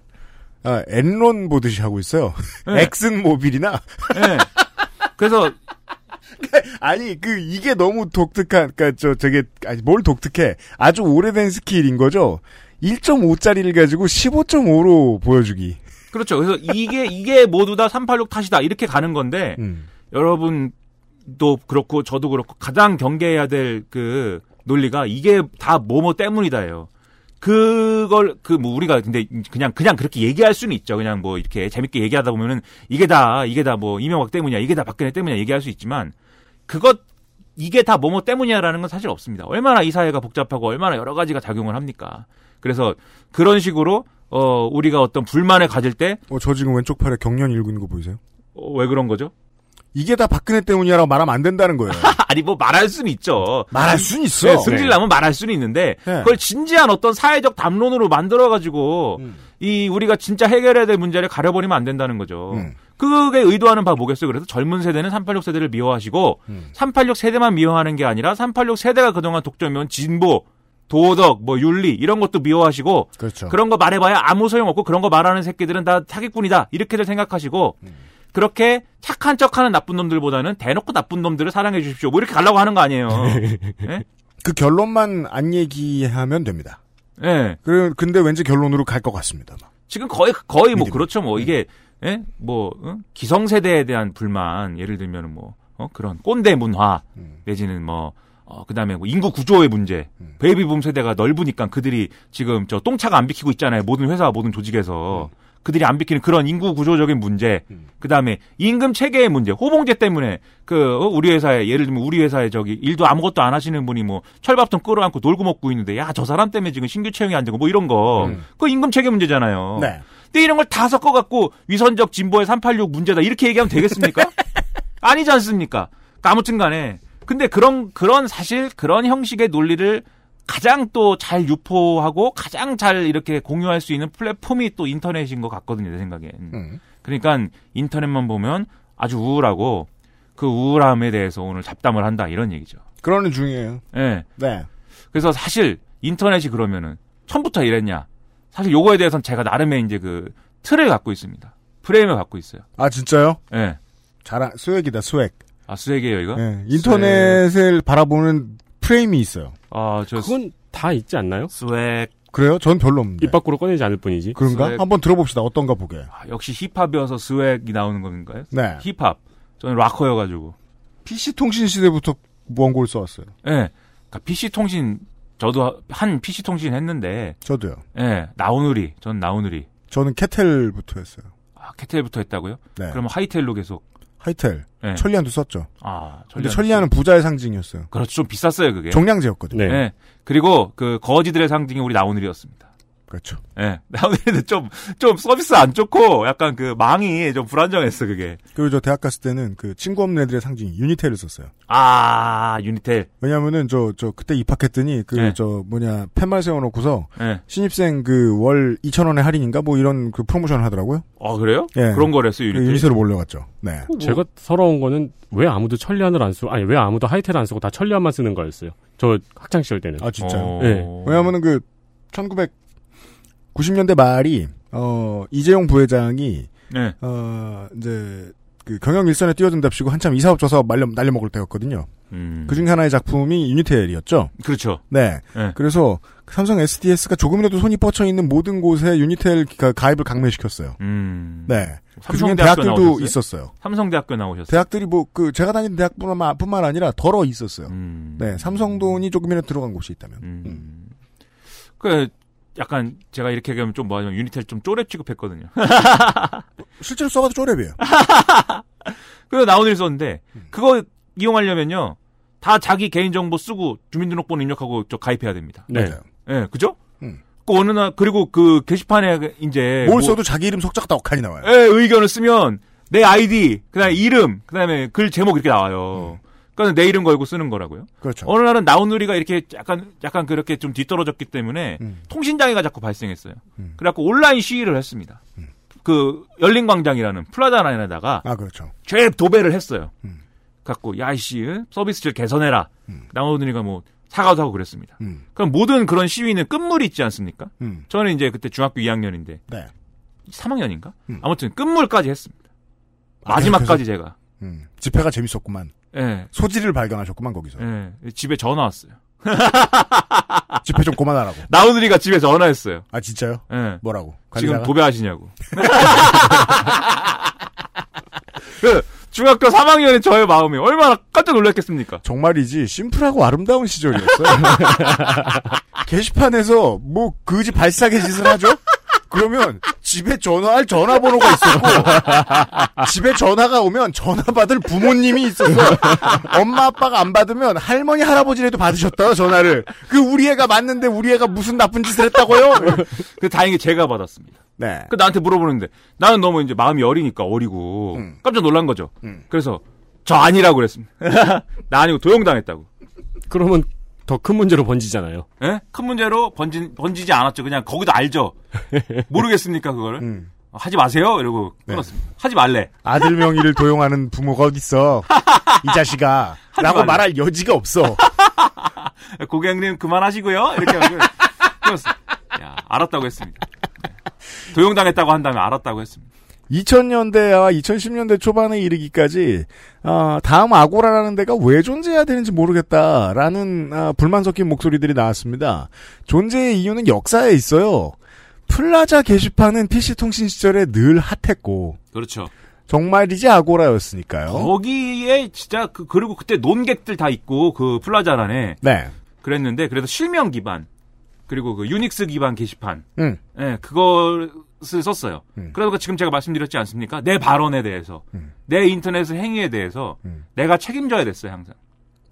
F: 아, 엔론 보듯이 하고 있어요.
N: 네.
F: 엑슨 모빌이나
N: 예. 그래서 [LAUGHS]
F: 아니 그 이게 너무 독특한 그러니까 저 저게 아니 뭘 독특해 아주 오래된 skill인 거죠. 1.5짜리를 가지고 15.5로 보여주기.
N: 그렇죠. 그래서 이게 이게 모두 다 386 탓이다. 이렇게 가는 건데
F: 음.
N: 여러분도 그렇고 저도 그렇고 가장 경계해야 될 그 논리가 이게 다 뭐뭐 때문이다예요. 그걸 그 뭐 우리가 근데 그냥 그냥 그렇게 얘기할 수는 있죠. 그냥 뭐 이렇게 재밌게 얘기하다 보면은 이게 다 이게 다 뭐 이명박 때문이야. 이게 다 박근혜 때문이야. 얘기할 수 있지만 그것 이게 다 뭐뭐 때문이야라는 건 사실 없습니다. 얼마나 이 사회가 복잡하고 얼마나 여러 가지가 작용을 합니까? 그래서 그런 식으로 어 우리가 어떤 불만을 가질 때
F: 어, 저 지금 왼쪽 팔에 경련 읽은 거 보이세요?
N: 어, 왜 그런 거죠?
F: 이게 다 박근혜 때문이라고 말하면 안 된다는 거예요. [LAUGHS]
N: 아니 뭐 말할 수는 있죠.
F: 말할 수는 있어.
N: 네, 승질나면 말할 수는 있는데
F: 네.
N: 그걸 진지한 어떤 사회적 담론으로 만들어 가지고
F: 음.
N: 이 우리가 진짜 해결해야 될 문제를 가려버리면 안 된다는 거죠.
F: 음.
N: 그게 의도하는 바 뭐겠어요? 그래서 젊은 세대는 386 세대를 미워하시고
F: 음.
N: 386 세대만 미워하는 게 아니라 386 세대가 그동안 독점해온 진보, 도덕, 뭐 윤리 이런 것도 미워하시고
F: 그렇죠.
N: 그런 거 말해봐야 아무 소용없고 그런 거 말하는 새끼들은 다 사기꾼이다 이렇게들 생각하시고
F: 음.
N: 그렇게 착한 척하는 나쁜 놈들보다는 대놓고 나쁜 놈들을 사랑해 주십시오. 뭐 이렇게 가려고 하는 거 아니에요. [LAUGHS] 예?
F: 그 결론만 안 얘기하면 됩니다.
N: 예.
F: 그 근데 왠지 결론으로 갈 것 같습니다.
N: 지금 거의 거의 뭐
F: 믿음이.
N: 그렇죠. 뭐 이게 예? 뭐 어? 기성세대에 대한 불만 예를 들면은 뭐 어? 그런 꼰대 문화
F: 음.
N: 내지는 뭐 어, 그다음에 뭐 인구 구조의 문제.
F: 음.
N: 베이비붐 세대가 넓으니까 그들이 지금 저 똥차가 안 비키고 있잖아요. 모든 회사 모든 조직에서. 그들이 안 비키는 그런 인구 구조적인 문제.
F: 음.
N: 그 다음에 임금 체계의 문제. 호봉제 때문에 그 어, 우리 회사에 예를 들면 우리 회사에 저기 일도 아무것도 안 하시는 분이 뭐 철밥통 끌어안고 놀고 먹고 있는데 야 저 사람 때문에 지금 신규 채용이 안 되고 뭐 이런 거.
F: 음.
N: 그거 임금 체계 문제잖아요.
F: 네.
N: 근데 이런 걸 다 섞어갖고 위선적 진보의 386 문제다 이렇게 얘기하면 되겠습니까? [LAUGHS] 아니지 않습니까? 그러니까 아무튼 간에 근데 그런 그런 사실 그런 형식의 논리를 가장 또 잘 유포하고 가장 잘 이렇게 공유할 수 있는 플랫폼이 또 인터넷인 것 같거든요 내 생각엔.
F: 음.
N: 그러니까 인터넷만 보면 아주 우울하고 그 우울함에 대해서 오늘 잡담을 한다 이런 얘기죠.
F: 그러는 중이에요.
N: 예.
F: 네.
N: 그래서 사실 인터넷이 그러면은 처음부터 이랬냐? 사실 요거에 대해서는 제가 나름의 이제 그 틀을 갖고 있습니다. 프레임을 갖고 있어요.
F: 아 진짜요?
N: 예.
F: 잘 swag이다 swag.
N: 아 swag이에요 이거?
F: 예, 인터넷을 바라보는 프레임이 있어요.
N: 아 저
G: 그건 다 있지 않나요?
N: swag
F: 그래요? 전 별로 없는데.
G: 입 밖으로 꺼내지 않을 뿐이지.
F: 그런가?
N: swag.
F: 한번 들어봅시다. 어떤가 보게.
N: 아, 역시 힙합이어서 스웩이 나오는 건가요?
F: 네.
N: 힙합. 저는 락커여가지고.
F: PC 통신 시대부터 원고를 써왔어요.
N: 예. 그러니까 PC 통신 저도 한 PC 통신 했는데
F: 저도요.
N: 예 나오누리 전 나오누리
F: 저는 캐텔부터 했어요.
N: 아 캐텔부터 했다고요?
F: 네.
N: 그러면 하이텔로 계속
F: 하이텔.
N: 예.
F: 천리안도 썼죠.
N: 아
F: 근데
N: 천리안
F: 천리안은 부자의 상징이었어요.
N: 그렇죠 좀 비쌌어요 그게
F: 정량제였거든요.
G: 네.
N: 예. 그리고 그 거지들의 상징이 우리 나오누리였습니다.
F: 그렇죠.
N: 예. [LAUGHS] 나오누리는 좀, 좀 서비스 안 좋고 약간 그 망이 좀 불안정했어, 그게.
F: 그리고 저 대학 갔을 때는 그 친구 없는 애들의 상징 유니텔을 썼어요.
N: 아, 유니텔.
F: 왜냐면은 저, 저 그때 입학했더니 그
N: 네.
F: 저 뭐냐 팻말 세워놓고서
N: 예.
F: 신입생 그 월 2,000원의 할인인가 뭐 이런 그 프로모션을 하더라고요.
N: 아, 그래요?
F: 예.
N: 그런 거랬어요,
F: 그
N: 유니텔.
F: 유니텔로 몰려갔죠. 네.
G: 제가 서러운 거는 왜 아무도 천리안을 안 쓰고 아니 왜 아무도 하이텔 안 쓰고 다 천리안만 쓰는 거였어요. 저 학창 시절 때는.
F: 아 진짜요?
N: 어.
G: 네.
F: 왜냐면은 그 1990년대 말이 어 이재용 부회장이
N: 네.
F: 어 이제 그 경영 일선에 뛰어든답시고 한참 이 사업 조사업 말려 날려 먹을 때였거든요.
N: 음.
F: 그 중에 하나의 작품이 유니텔이었죠.
N: 그렇죠.
F: 네.
N: 네.
F: 그래서 삼성 SDS가 조금이라도 손이 뻗쳐 있는 모든 곳에 유니텔 가- 가입을 강매시켰어요.
N: 음.
F: 네. 그중에 대학들도
N: 나오셨어요?
F: 있었어요.
N: 삼성대학교 나오셨어요.
F: 대학들이 뭐 그 제가 다니는 대학뿐만 뿐만 아니라 덜어 있었어요.
N: 음.
F: 네, 삼성 돈이 조금이라도 들어간 곳이 있다면. 음.
N: 그 약간 제가 이렇게 얘기하면 좀 뭐하냐면 유니텔 좀 쪼렙 취급했거든요. [LAUGHS]
F: 실제로 써봐도 쪼렙이에요. [LAUGHS]
N: 그래서 나온일 썼는데
F: 음.
N: 그거 이용하려면요 다 자기 개인 정보 쓰고 주민등록번호 입력하고 저 가입해야 됩니다.
G: 네.
F: 맞아요.
N: 예, 그죠?
F: 음.
N: 그 어느 날 그리고 그 게시판에 이제
F: 뭘
N: 뭐-
F: 써도 자기 이름 속자가 떡하니 나와요.
N: 예, 의견을 쓰면 내 아이디, 그다음에 이름, 그다음에 글 제목 이렇게 나와요. 그러니까 내 이름 걸고 쓰는 거라고요.
F: 음. 그렇죠.
N: 어느 날은 나우누리가 이렇게 약간 약간 그렇게 좀 뒤떨어졌기 때문에
F: 음.
N: 통신 장애가 자꾸 발생했어요. 그래갖고 온라인 시위를 했습니다. 그 열린 광장이라는 플라자란에다가
F: 아, 그렇죠.
N: 죄 도배를 했어요. 갖고 야이씨 서비스를 개선해라. 나우누리가 뭐 사과도 하고 그랬습니다.
F: 음.
N: 그럼 모든 그런 시위는 끝물이 있지 않습니까?
F: 음.
N: 저는 이제 그때 중학교 2학년인데
F: 네.
N: 3학년인가? 아무튼 끝물까지 했습니다. 마지막까지 제가.
F: 음. 집회가 재밌었구만.
N: 예.
F: 소지를 발견하셨구만 거기서.
N: 예. 집에 전화 왔어요. [LAUGHS]
F: 집회 좀 그만하라고.
N: 나우누리가 집에 전화했어요.
F: 아 진짜요?
N: 예.
F: 뭐라고?
N: 지금
F: 관리자가?
N: 도배하시냐고. [LAUGHS] 그 중학교 3학년의 저의 마음이 얼마나 깜짝 놀랐겠습니까?
F: 정말이지 심플하고 아름다운 시절이었어요. [LAUGHS] 게시판에서 뭐 그지 발사계 짓을 하죠? 그러면 집에 전화할 전화번호가 있었고 집에 전화가 오면 전화 받을 부모님이 있었어. 엄마 아빠가 안 받으면 할머니 할아버지라도 받으셨다 전화를. 그 우리 애가 맞는데 우리 애가 무슨 나쁜 짓을 했다고요?
N: 그 다행히 제가 받았습니다.
F: 네.
N: 그 나한테 물어보는데 나는 너무 이제 마음이 어리니까 어리고
F: 음.
N: 깜짝 놀란 거죠. 그래서 저 아니라고 그랬습니다. 나 아니고 도용당했다고.
G: 그러면 더 큰 문제로 번지잖아요.
N: 예? 큰 문제로 번지, 번지지 않았죠. 그냥 거기도 알죠. [LAUGHS] 모르겠습니까 그거를?
F: 음.
N: 하지 마세요. 이러고
F: 네.
N: 끊었습니다. 하지 말래.
F: 아들 명의를 도용하는 부모가 어딨어. 이 자식아. [LAUGHS] 라고
N: 말래.
F: 말할 여지가 없어. [LAUGHS]
N: 고객님 그만하시고요. 이렇게 하고 끊었어. 야, 알았다고 했습니다. 네. 도용당했다고 한다면 알았다고 했습니다.
F: 2000년대와 2010년대 초반에 이르기까지 아, 다음 아고라라는 데가 왜 존재해야 되는지 모르겠다라는 아, 불만 섞인 목소리들이 나왔습니다. 존재의 이유는 역사에 있어요. 플라자 게시판은 PC통신 시절에 늘 핫했고
N: 그렇죠.
F: 정말이지 아고라였으니까요.
N: 거기에 진짜 그 그리고 그때 논객들 다 있고 그 플라자란에
F: 네.
N: 그랬는데 그래도 실명 기반 그리고 그 유닉스 기반 게시판
F: 음.
N: 예, 그것을 썼어요. 그러니까 지금 제가 말씀드렸지 않습니까? 내 발언에 대해서,
F: 음.
N: 내 인터넷 행위에 대해서 내가 책임져야 됐어요, 항상.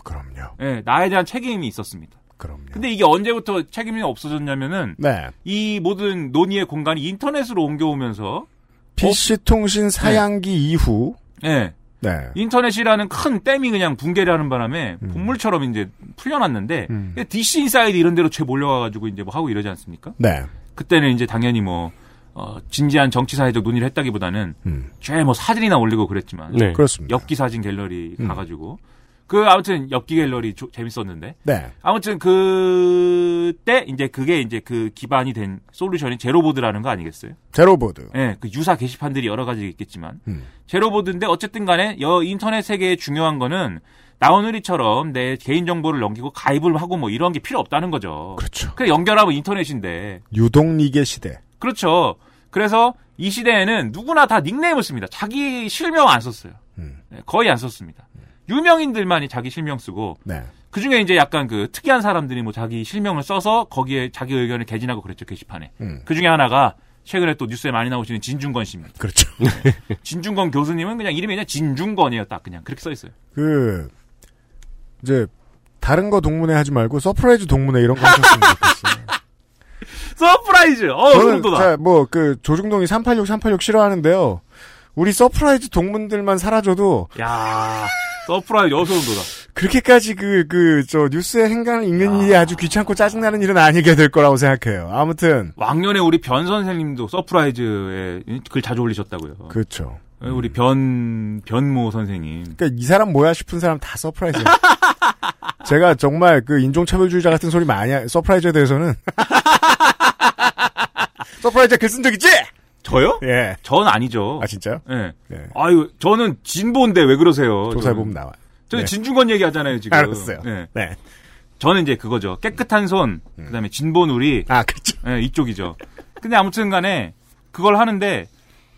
F: 그럼요.
N: 예, 나에 대한 책임이 있었습니다.
F: 그럼요.
N: 근데 이게 언제부터 책임이 없어졌냐면은
F: 네.
N: 이 모든 논의의 공간이 인터넷으로 옮겨오면서
F: PC통신 사양기 이후
N: 예.
F: 네.
N: 인터넷이라는 큰 댐이 그냥 붕괴를 하는 바람에
F: 음.
N: 봇물처럼 이제 풀려났는데 DC 인사이드 이런 데로 죄 몰려와가지고 이제 뭐 하고 이러지 않습니까?
F: 네.
N: 그때는 이제 당연히 뭐 어, 진지한 정치 사회적 논의를 했다기보다는
F: 음.
N: 죄 뭐 사진이나 올리고 그랬지만
F: 네. 그렇습니다.
N: 엽기 사진 갤러리
F: 음.
N: 가가지고 그 아무튼 엽기 갤러리 조- 재밌었는데
F: 네.
N: 아무튼 그때 이제 그게 이제 그 기반이 된 솔루션이 제로보드라는 거 아니겠어요?
F: 제로보드.
N: 예, 그 유사 게시판들이 여러 가지 있겠지만
F: 음.
N: 제로보드인데 어쨌든 간에 여 인터넷 세계에 중요한 거는 나오누리처럼 내 개인 정보를 넘기고 가입을 하고 뭐 이런 게 필요 없다는 거죠.
F: 그렇죠.
N: 그래 연결하면 인터넷인데.
F: 유동리계 시대.
N: 그렇죠. 그래서 이 시대에는 누구나 다 닉네임을 씁니다. 자기 실명 안 썼어요.
F: 음.
N: 네, 거의 안 썼습니다. 유명인들만이 자기 실명 쓰고
F: 네.
N: 그 중에 이제 약간 그 특이한 사람들이 뭐 자기 실명을 써서 거기에 자기 의견을 개진하고 그랬죠 게시판에.
F: 음.
N: 그 중에 하나가 최근에 또 뉴스에 많이 나오시는 진중권 씨입니다.
F: 그렇죠. [LAUGHS]
N: 진중권 교수님은 그냥 이름이 그냥 진중권이에요. 딱 그냥 그렇게 써 있어요.
F: 그 이제 다른 거 동문회 하지 말고 서프라이즈 동문회 이런 거 하셨으면 좋겠어요.
N: 서프라이즈. 어,
F: 저는. 뭐그 조중동이 386 386 싫어하는데요. 우리 서프라이즈 동문들만 사라져도
N: 야 서프라이즈 어 소름 돋아.
F: 그렇게까지 그 그 저 뉴스의 행간을 읽는 일이 아주 귀찮고 짜증나는 일은 아니게 될 거라고 생각해요. 아무튼
N: 왕년에 우리 변 선생님도 서프라이즈에 글 자주 올리셨다고요.
F: 그렇죠.
N: 우리 변 변모 선생님.
F: 그러니까 이 사람 뭐야 싶은 사람 다 서프라이즈. [LAUGHS] 제가 정말 그 인종차별주의자 같은 소리 많이 하, 서프라이즈에 대해서는 [LAUGHS] 서프라이즈 글쓴 적 있지?
N: 저요?
F: 예.
N: 전 아니죠.
F: 아 진짜요?
N: 예.
F: 예.
N: 아유, 저는 진보인데 왜 그러세요?
F: 조사해. 보면 나와.
N: 저는
F: 네.
N: 진중권 얘기하잖아요, 지금.
F: 알았어요.
N: 예.
F: 네.
N: 저는 이제 그거죠. 깨끗한 손, 그다음에 진보 누리.
F: 아, 그렇죠.
N: 예, 이쪽이죠. 근데 아무튼 간에 그걸 하는데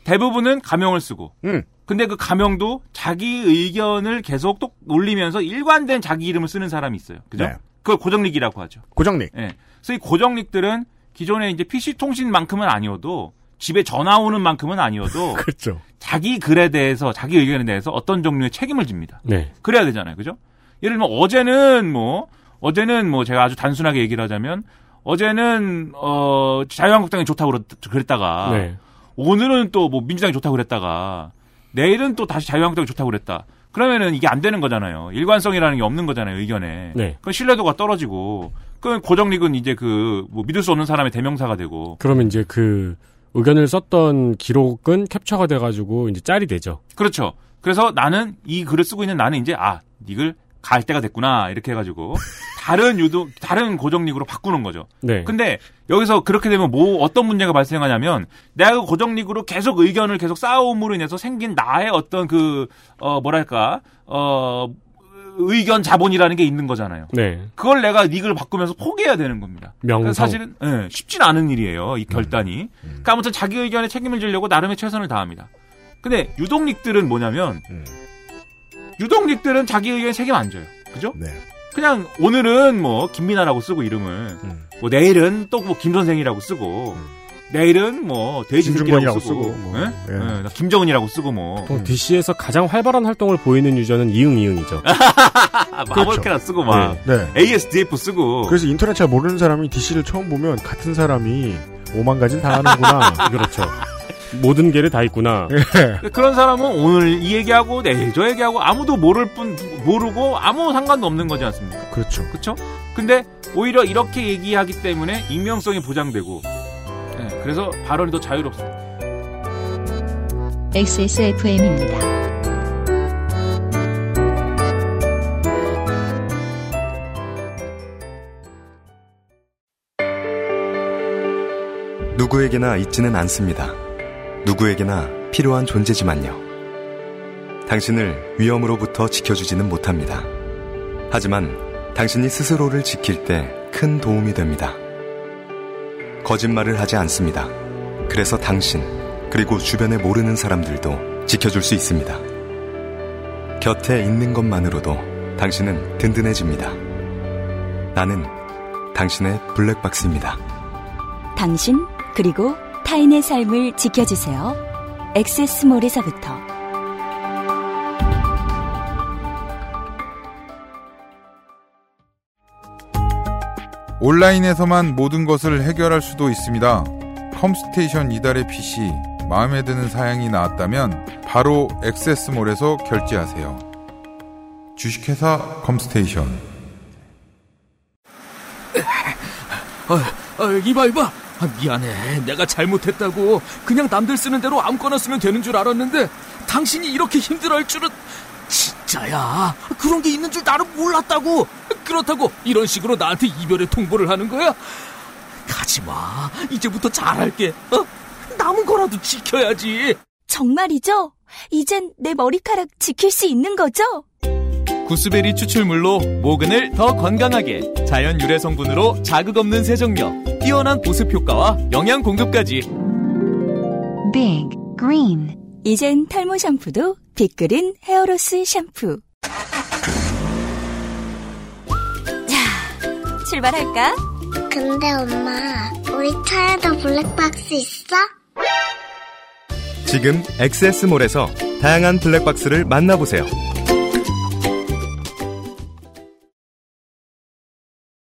N: 대부분은 가명을 쓰고.
F: 음.
N: 근데 그 가명도 자기 의견을 계속 또 올리면서 일관된 자기 이름을 쓰는 사람이 있어요. 그죠?
F: 네.
N: 그걸 고정릭이라고 하죠.
F: 고정릭.
N: 예. 그래서 이 고정릭들은 기존에 이제 PC 통신만큼은 아니어도 집에 전화 오는 만큼은 아니어도 [LAUGHS]
F: 그렇죠.
N: 자기 글에 대해서 자기 의견에 대해서 어떤 종류의 책임을 집니다.
G: 네.
N: 그래야 되잖아요. 그죠? 예를 들면 어제는 뭐 어제는 뭐 제가 아주 단순하게 얘기를 하자면 어제는 어 자유한국당이 좋다고 그랬- 그랬다가
G: 네.
N: 오늘은 또 뭐 민주당이 좋다고 그랬다가 내일은 또 다시 자유한국당이 좋다고 그랬다. 그러면은 이게 안 되는 거잖아요. 일관성이라는 게 없는 거잖아요. 의견에.
G: 네.
N: 그 신뢰도가 떨어지고 그 고정릭은 이제 그 뭐 믿을 수 없는 사람의 대명사가 되고
G: 그러면 이제 그 의견을 썼던 기록은 캡처가 돼가지고 이제 짤이 되죠.
N: 그렇죠. 그래서 나는 이 글을 쓰고 있는 나는 이제 아, 이글 갈 때가 됐구나 이렇게 해가지고 [LAUGHS] 다른 유도 다른 고정릭으로 바꾸는 거죠.
G: 네.
N: 근데 여기서 그렇게 되면 뭐 어떤 문제가 발생하냐면 내가 그 고정릭으로 계속 의견을 계속 쌓아옴으로 인해서 생긴 나의 어떤 그 어 뭐랄까 어 의견 자본이라는 게 있는 거잖아요.
G: 네.
N: 그걸 내가 닉을 바꾸면서 포기해야 되는 겁니다.
G: 명성.
N: 그래서 사실은 예, 쉽진 않은 일이에요. 이 결단이. 그러니까 아무튼 자기 의견에 책임을 지려고 나름의 최선을 다합니다. 근데 유독릭들은 뭐냐면 유독릭들은 자기 의견에 책임 안 져요. 그죠?
F: 네.
N: 그냥 오늘은 뭐 김민아라고 쓰고 이름을
F: 음.
N: 뭐 내일은 또 뭐 김선생이라고 쓰고 내일은 뭐 돼지새끼라고 쓰고,
F: 쓰고, 뭐.
N: 예?
F: 예.
N: 예, 나 김정은이라고 쓰고 뭐
G: 보통 DC에서 가장 활발한 활동을 보이는 유저는 이응 이응이죠. [LAUGHS]
N: 아, 마벌캐라 쓰고 막
F: 네.
N: ASDF 쓰고
F: 그래서 인터넷 잘 모르는 사람이 DC를 처음 보면 같은 사람이 오만 가지 당하는구나. [LAUGHS]
G: 그렇죠. 모든 게를 다 있구나.
N: 그런 사람은 오늘 이 얘기하고 내일 저 얘기하고 아무도 모를 뿐 모르고 아무 상관도 없는 거지 않습니까?
F: 그렇죠.
N: 그렇죠? 근데 오히려 이렇게 얘기하기 때문에 익명성이 보장되고 예, 그래서 발언이 더 자유롭습니다.
A: XSFM입니다.
O: 누구에게나 있지는 않습니다. 누구에게나 필요한 존재지만요. 당신을 위험으로부터 지켜주지는 못합니다. 하지만 당신이 스스로를 지킬 때 큰 도움이 됩니다. 거짓말을 하지 않습니다. 그래서 당신, 그리고 주변에 모르는 사람들도 지켜줄 수 있습니다. 곁에 있는 것만으로도 당신은 든든해집니다. 나는 당신의 블랙박스입니다.
M: 당신 그리고 타인의 삶을 지켜주세요. 엑세스몰에서부터
P: 온라인에서만 모든 것을 해결할 수도 있습니다. 컴스테이션 이달의 PC 마음에 드는 사양이 나왔다면 바로 액세스몰에서 결제하세요. 주식회사 컴스테이션
K: 아, 아, 이봐 이봐 아, 미안해 내가 잘못했다고 그냥 남들 쓰는 대로 아무거나 쓰면 되는 줄 알았는데 당신이 이렇게 힘들어할 줄은 진짜야? 그런 게 있는 줄 나는 몰랐다고. 그렇다고 이런 식으로 나한테 이별의 통보를 하는 거야? 가지 마. 이제부터 잘할게. 어? 남은 거라도 지켜야지.
M: 정말이죠? 이젠 내 머리카락 지킬 수 있는 거죠?
K: 구스베리 추출물로 모근을 더 건강하게 자연 유래 성분으로 자극 없는 세정력 뛰어난 보습 효과와 영양 공급까지.
L: Big Green.
M: 이젠 탈모 샴푸도 빅그린 헤어로스 샴푸. 자, 출발할까?
Q: 근데 엄마, 우리 차에도 블랙박스 있어?
O: 지금 액세스몰에서 다양한 블랙박스를 만나보세요.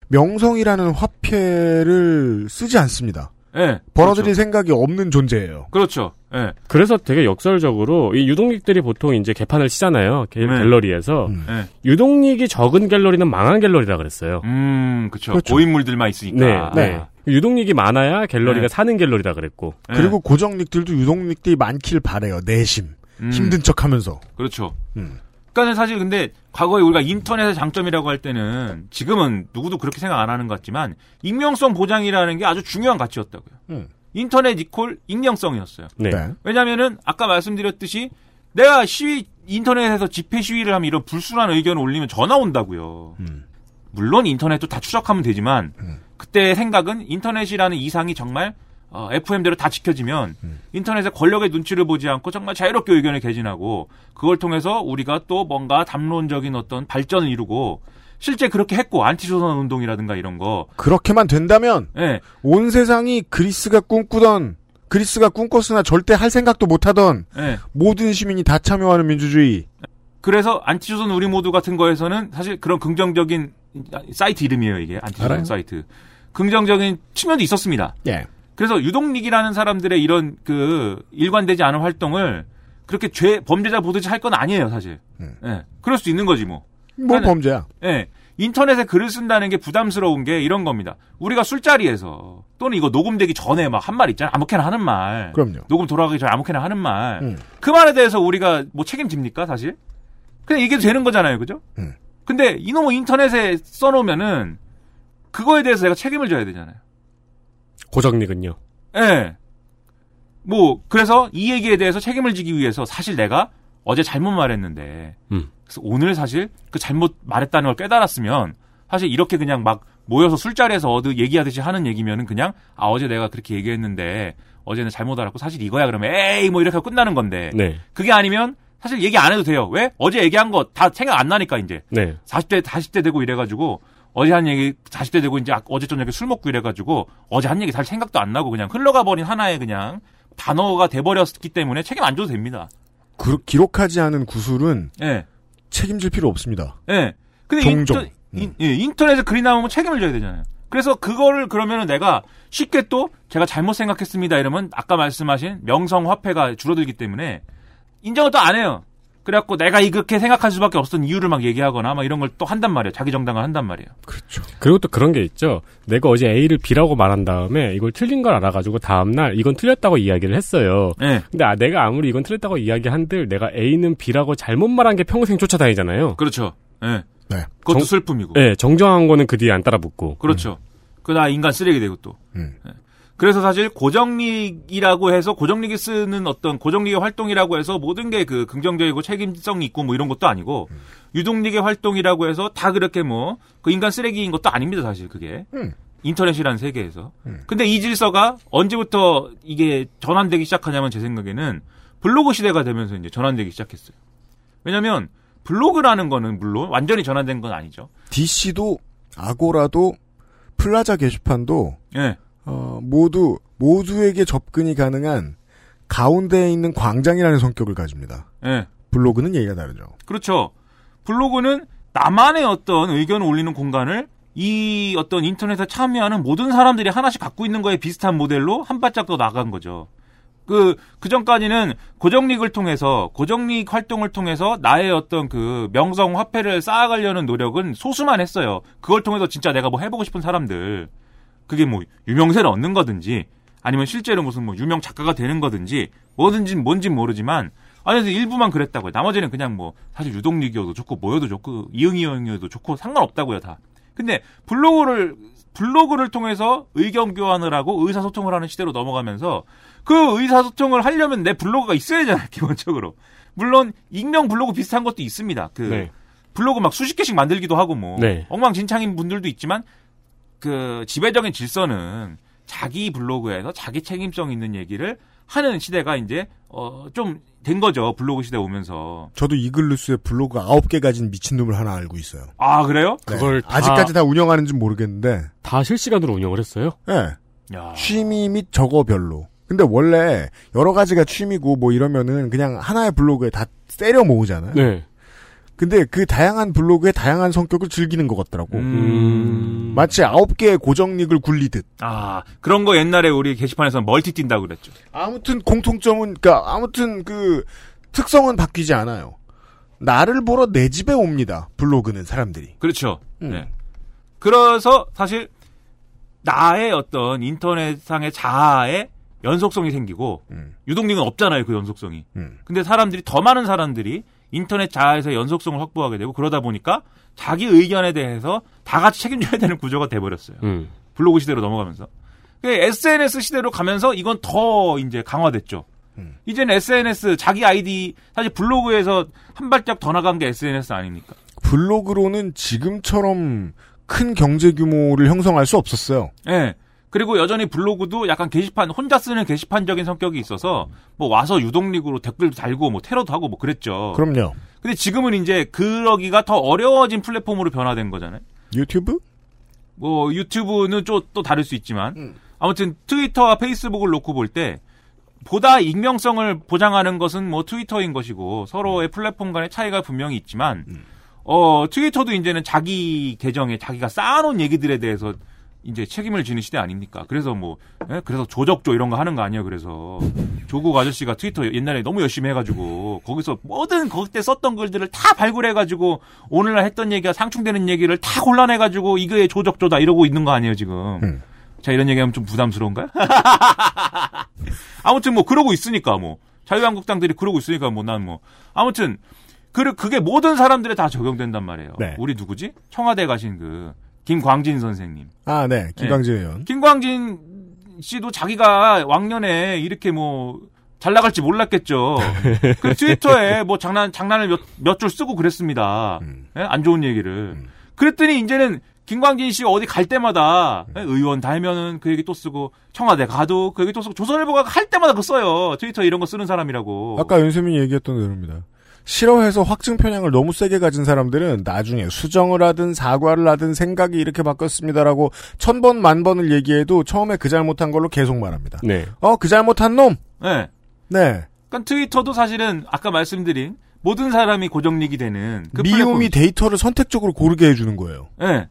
F: 명성이라는 화폐를 쓰지 않습니다.
N: 예.
F: 벌어들일 생각이 없는 존재예요.
N: 그렇죠. 예.
G: 그래서 되게 역설적으로 이 유동릭들이 보통 이제 개판을 치잖아요. 갤-
N: 네.
G: 갤러리에서
N: 예.
G: 유동릭이 적은 갤러리는 망한 갤러리라 그랬어요.
N: 음, 그쵸.
F: 그렇죠.
N: 고인물들만 있으니까.
G: 네, 네. 유동릭이 많아야 갤러리가
N: 네.
G: 사는 갤러리라 그랬고.
F: 그리고 고정릭들도 유동릭들이 많길 바래요. 내심.
N: 음.
F: 힘든 척하면서.
N: 그렇죠.
F: 음.
N: 그러니까는 사실 근데 과거에 우리가 인터넷의 장점이라고 할 때는 지금은 누구도 그렇게 생각 안 하는 것 같지만 익명성 보장이라는 게 아주 중요한 가치였다고요.
F: 음.
N: 인터넷 이콜 익명성이었어요.
G: 네.
F: 네.
N: 왜냐면은 아까 말씀드렸듯이 내가 시위 인터넷에서 집회 시위를 하면 이런 불순한 의견을 올리면 전화 온다고요.
F: 음.
N: 물론 인터넷도 다 추적하면 되지만 그때 생각은 인터넷이라는 이상이 정말 어, FM대로 다 지켜지면 인터넷의 권력의 눈치를 보지 않고 정말 자유롭게 의견을 개진하고 그걸 통해서 우리가 또 뭔가 담론적인 어떤 발전을 이루고 실제 그렇게 했고 안티조선 운동이라든가 이런 거
F: 그렇게만 된다면
N: 예.
F: 온 세상이 그리스가 꿈꾸던 그리스가 꿈꿨으나 절대 할 생각도 못하던
N: 예.
F: 모든 시민이 다 참여하는 민주주의.
N: 그래서 안티조선 우리 모두 같은 거에서는 사실 그런 긍정적인 사이트 이름이에요 이게 안티조선
F: 알아요.
N: 사이트 긍정적인 측면도 있었습니다.
F: 예.
N: 그래서 유동릭이라는 사람들의 이런 그 일관되지 않은 활동을 그렇게 죄 범죄자 보듯이 할 건 아니에요 사실. 예. 그럴 수 있는 거지 뭐.
F: 뭐
N: 그러니까
F: 범죄야.
N: 예. 인터넷에 글을 쓴다는 게 부담스러운 게 이런 겁니다. 우리가 술자리에서 또는 이거 녹음되기 전에 막 한 말 있잖아. 아무렇게나 하는 말.
F: 그럼요.
N: 녹음 돌아가기 전에 아무렇게나 하는 말.
F: 음.
N: 그 말에 대해서 우리가 뭐 책임집니까, 사실? 그냥 이게 되는 거잖아요. 그죠?
F: 음.
N: 근데 이놈의 인터넷에 써놓으면은 그거에 대해서 내가 책임을 져야 되잖아요.
G: 고정릭은요.
N: 예. 뭐, 그래서 이 얘기에 대해서 책임을 지기 위해서 사실 내가 어제 잘못 말했는데,
G: 음.
N: 그래서 오늘 사실 그 잘못 말했다는 걸 깨달았으면, 사실 이렇게 그냥 막 모여서 술자리에서 어디 얘기하듯이 하는 얘기면은 그냥, 아, 어제 내가 그렇게 얘기했는데, 어제는 잘못 알았고, 사실 이거야. 그러면, 에이, 뭐 이렇게 하고 끝나는 건데,
G: 네.
N: 그게 아니면, 사실 얘기 안 해도 돼요. 왜? 어제 얘기한 거 다 생각 안 나니까, 이제.
G: 네.
N: 40대, 40대 되고 이래가지고, 어제 한 얘기, 40대 되고 이제 어제 저녁에 술 먹고 이래가지고, 어제 한 얘기 잘 생각도 안 나고 그냥 흘러가 버린 하나의 그냥 단어가 돼버렸기 때문에 책임 안 져도 됩니다.
F: 그- 기록하지 않은 구술은
N: 예.
F: 책임질 필요 없습니다.
N: 예. 근데
F: 종종.
N: 인터, 인, 예, 인터넷에 글이 나오면 책임을 져야 되잖아요. 그래서 그거를 그러면은 내가 쉽게 또 제가 잘못 생각했습니다 이러면 아까 말씀하신 명성화폐가 줄어들기 때문에 인정을 또 안 해요. 그래갖고 내가 이렇게 생각할 수밖에 없었던 이유를 막 얘기하거나 막 이런 걸 또 한단 말이에요. 자기 정당을 한단 말이에요.
G: 그리고 또 그런 게 있죠. 내가 어제 A를 B라고 말한 다음에 이걸 틀린 걸 알아가지고 다음날 이건 틀렸다고 이야기를 했어요.
N: 네.
G: 근데 아, 내가 아무리 이건 틀렸다고 이야기한들 내가 A는 B라고 잘못 말한 게 평생 쫓아다니잖아요.
N: 그렇죠. 예.
F: 네.
N: 그것도
G: 정-
N: 슬픔이고.
G: 네, 정정한 거는 그 뒤에 안 따라 붙고.
N: 그렇죠. 그나 인간 쓰레기 되고 또.
F: 음.
N: 예. 그래서 사실 고정릭이라고 해서 고정릭이 쓰는 어떤 고정릭의 활동이라고 해서 모든 게 그 긍정적이고 책임성이 있고 뭐 이런 것도 아니고 유동닉의 활동이라고 해서 다 그렇게 뭐 그 인간 쓰레기인 것도 아닙니다 사실 그게
F: 음.
N: 인터넷이라는 세계에서. 근데 이 질서가 언제부터 이게 전환되기 시작하냐면 제 생각에는 블로그 시대가 되면서 이제 전환되기 시작했어요. 왜냐면 블로그라는 거는 물론 완전히 전환된 건 아니죠.
F: DC도 아고라도 플라자 게시판도
N: 예.
F: 어, 모두 모두에게 접근이 가능한 가운데에 있는 광장이라는 성격을 가집니다.
N: 예.
F: 블로그는 얘기가 다르죠.
N: 그렇죠. 블로그는 나만의 어떤 의견을 올리는 공간을 이 어떤 인터넷에 참여하는 모든 사람들이 하나씩 갖고 있는 거에 비슷한 모델로 한 발짝 더 나간 거죠. 그, 그 전까지는 고정릭을 통해서, 고정릭 활동을 통해서 나의 어떤 그 명성 화폐를 쌓아가려는 노력은 소수만 했어요. 그걸 통해서 진짜 내가 뭐 해보고 싶은 사람들, 그게 뭐 유명세를 얻는 거든지, 아니면 실제로 무슨 뭐 유명 작가가 되는 거든지, 뭐든지 뭔진 모르지만, 아니, 그래서 일부만 그랬다고요. 나머지는 그냥 뭐, 사실 유동릭이어도 좋고, 뭐여도 좋고, 이응이응이어도 좋고, 상관없다고요, 다. 근데 블로그를, 블로그를 통해서 의견 교환을 하고 의사소통을 하는 시대로 넘어가면서 그 의사소통을 하려면 내 블로그가 있어야 되잖아요, [LAUGHS] 기본적으로. 물론, 익명 블로그 비슷한 것도 있습니다. 그,
G: 네.
N: 블로그 막 수십 개씩 만들기도 하고 뭐,
G: 네.
N: 엉망진창인 분들도 있지만, 그, 지배적인 질서는 자기 블로그에서 자기 책임성 있는 얘기를 하는 시대가 이제, 어, 좀 된 거죠. 블로그 시대 오면서.
F: 저도 이글루스에 블로그 9개 가진 미친 놈을 하나 알고 있어요.
N: 아, 그래요?
F: 네.
G: 그걸 다-
F: 아직까지 다 운영하는지 모르겠는데
G: 다 실시간으로 운영을 했어요?
F: 예.
N: 야.
F: 취미 및 저거별로. 근데 원래 여러 가지가 취미고 뭐 이러면은 그냥 하나의 블로그에 다 때려 모으잖아요.
G: 네.
F: 근데 그 다양한 블로그의 다양한 성격을 즐기는 것 같더라고.
N: 음.
F: 마치 아홉 개의 고정릭을 굴리듯.
N: 아, 그런 거 옛날에 우리 게시판에서 멀티 뛴다고 그랬죠.
F: 아무튼 공통점은 그러니까 아무튼 그 특성은 바뀌지 않아요. 나를 보러 내 집에 옵니다. 블로그는 사람들이.
N: 그렇죠.
F: 음.
N: 네. 그래서 사실 나의 어떤 인터넷상의 자아의 연속성이 생기고
F: 음.
N: 유동력은 없잖아요 그 연속성이.
F: 음.
N: 근데 사람들이 더 많은 사람들이 인터넷 자아에서 연속성을 확보하게 되고 그러다 보니까 자기 의견에 대해서 다 같이 책임져야 되는 구조가 돼버렸어요.
G: 음.
N: 블로그 시대로 넘어가면서. 그 SNS 시대로 가면서 이건 더 이제 강화됐죠.
F: 음.
N: 이제는 SNS 자기 아이디 사실 블로그에서 한 발짝 더 나간 게 SNS 아닙니까?
F: 블로그로는 지금처럼 큰 경제 규모를 형성할 수 없었어요.
N: 예. 그리고 여전히 블로그도 약간 게시판 혼자 쓰는 게시판적인 성격이 있어서 뭐 와서 유동릭으로 댓글도 달고 뭐 테러도 하고 뭐 그랬죠.
F: 그럼요.
N: 근데 지금은 이제 그러기가 더 어려워진 플랫폼으로 변화된 거잖아요.
F: 유튜브?
N: 뭐 유튜브는 좀 또 다를 수 있지만 아무튼 트위터와 페이스북을 놓고 볼 때 보다 익명성을 보장하는 것은 뭐 트위터인 것이고 서로의 플랫폼 간의 차이가 분명히 있지만 어 트위터도 이제는 자기 계정에 자기가 쌓아놓은 얘기들에 대해서 이제 책임을 지는 시대 아닙니까? 그래서 뭐 예? 그래서 조적조 이런 거 하는 거 아니에요? 그래서 조국 아저씨가 트위터 옛날에 너무 열심히 해가지고 거기서 뭐든 그때 썼던 글들을 다 발굴해가지고 오늘날 했던 얘기가 상충되는 얘기를 다 골라내가지고 이게 조적조다 이러고 있는 거 아니에요 지금? 자 이런 얘기하면 좀 부담스러운가요? [LAUGHS] 아무튼 뭐 그러고 있으니까 뭐 자유한국당들이 그러고 있으니까 뭐 난뭐 아무튼 그 그게 모든 사람들에 다 적용된단 말이에요.
F: 네.
N: 우리 누구지? 청와대 가신 그 김광진 선생님.
F: 아, 네. 김광진 의원.
N: 김광진 씨도 자기가 왕년에 이렇게 뭐 잘 나갈지 몰랐겠죠. [LAUGHS] 그 트위터에 뭐 장난 장난을 몇 몇 줄 쓰고 그랬습니다. 예? 안 좋은 얘기를. 그랬더니 이제는 김광진 씨 어디 갈 때마다 예? 의원 달면은 그 얘기 또 쓰고 청와대 가도 그 얘기 또 쓰고 조선일보가 할 때마다 그 써요. 트위터 이런 거 쓰는 사람이라고.
F: 아까 윤세민이 얘기했던 대로입니다. 싫어해서 확증 편향을 너무 세게 가진 사람들은 나중에 수정을 하든 사과를 하든 생각이 이렇게 바뀌었습니다라고 천 번 만 번을 얘기해도 처음에 그 잘못한 걸로 계속 말합니다.
G: 네.
F: 어, 그 잘못한 놈.
N: 네.
F: 네.
N: 그러니까 트위터도 사실은 아까 말씀드린 모든 사람이 고정릭이 되는 그
F: 미움이
N: 플랫폼-
F: 데이터를 선택적으로 고르게 해주는 거예요.
N: 예.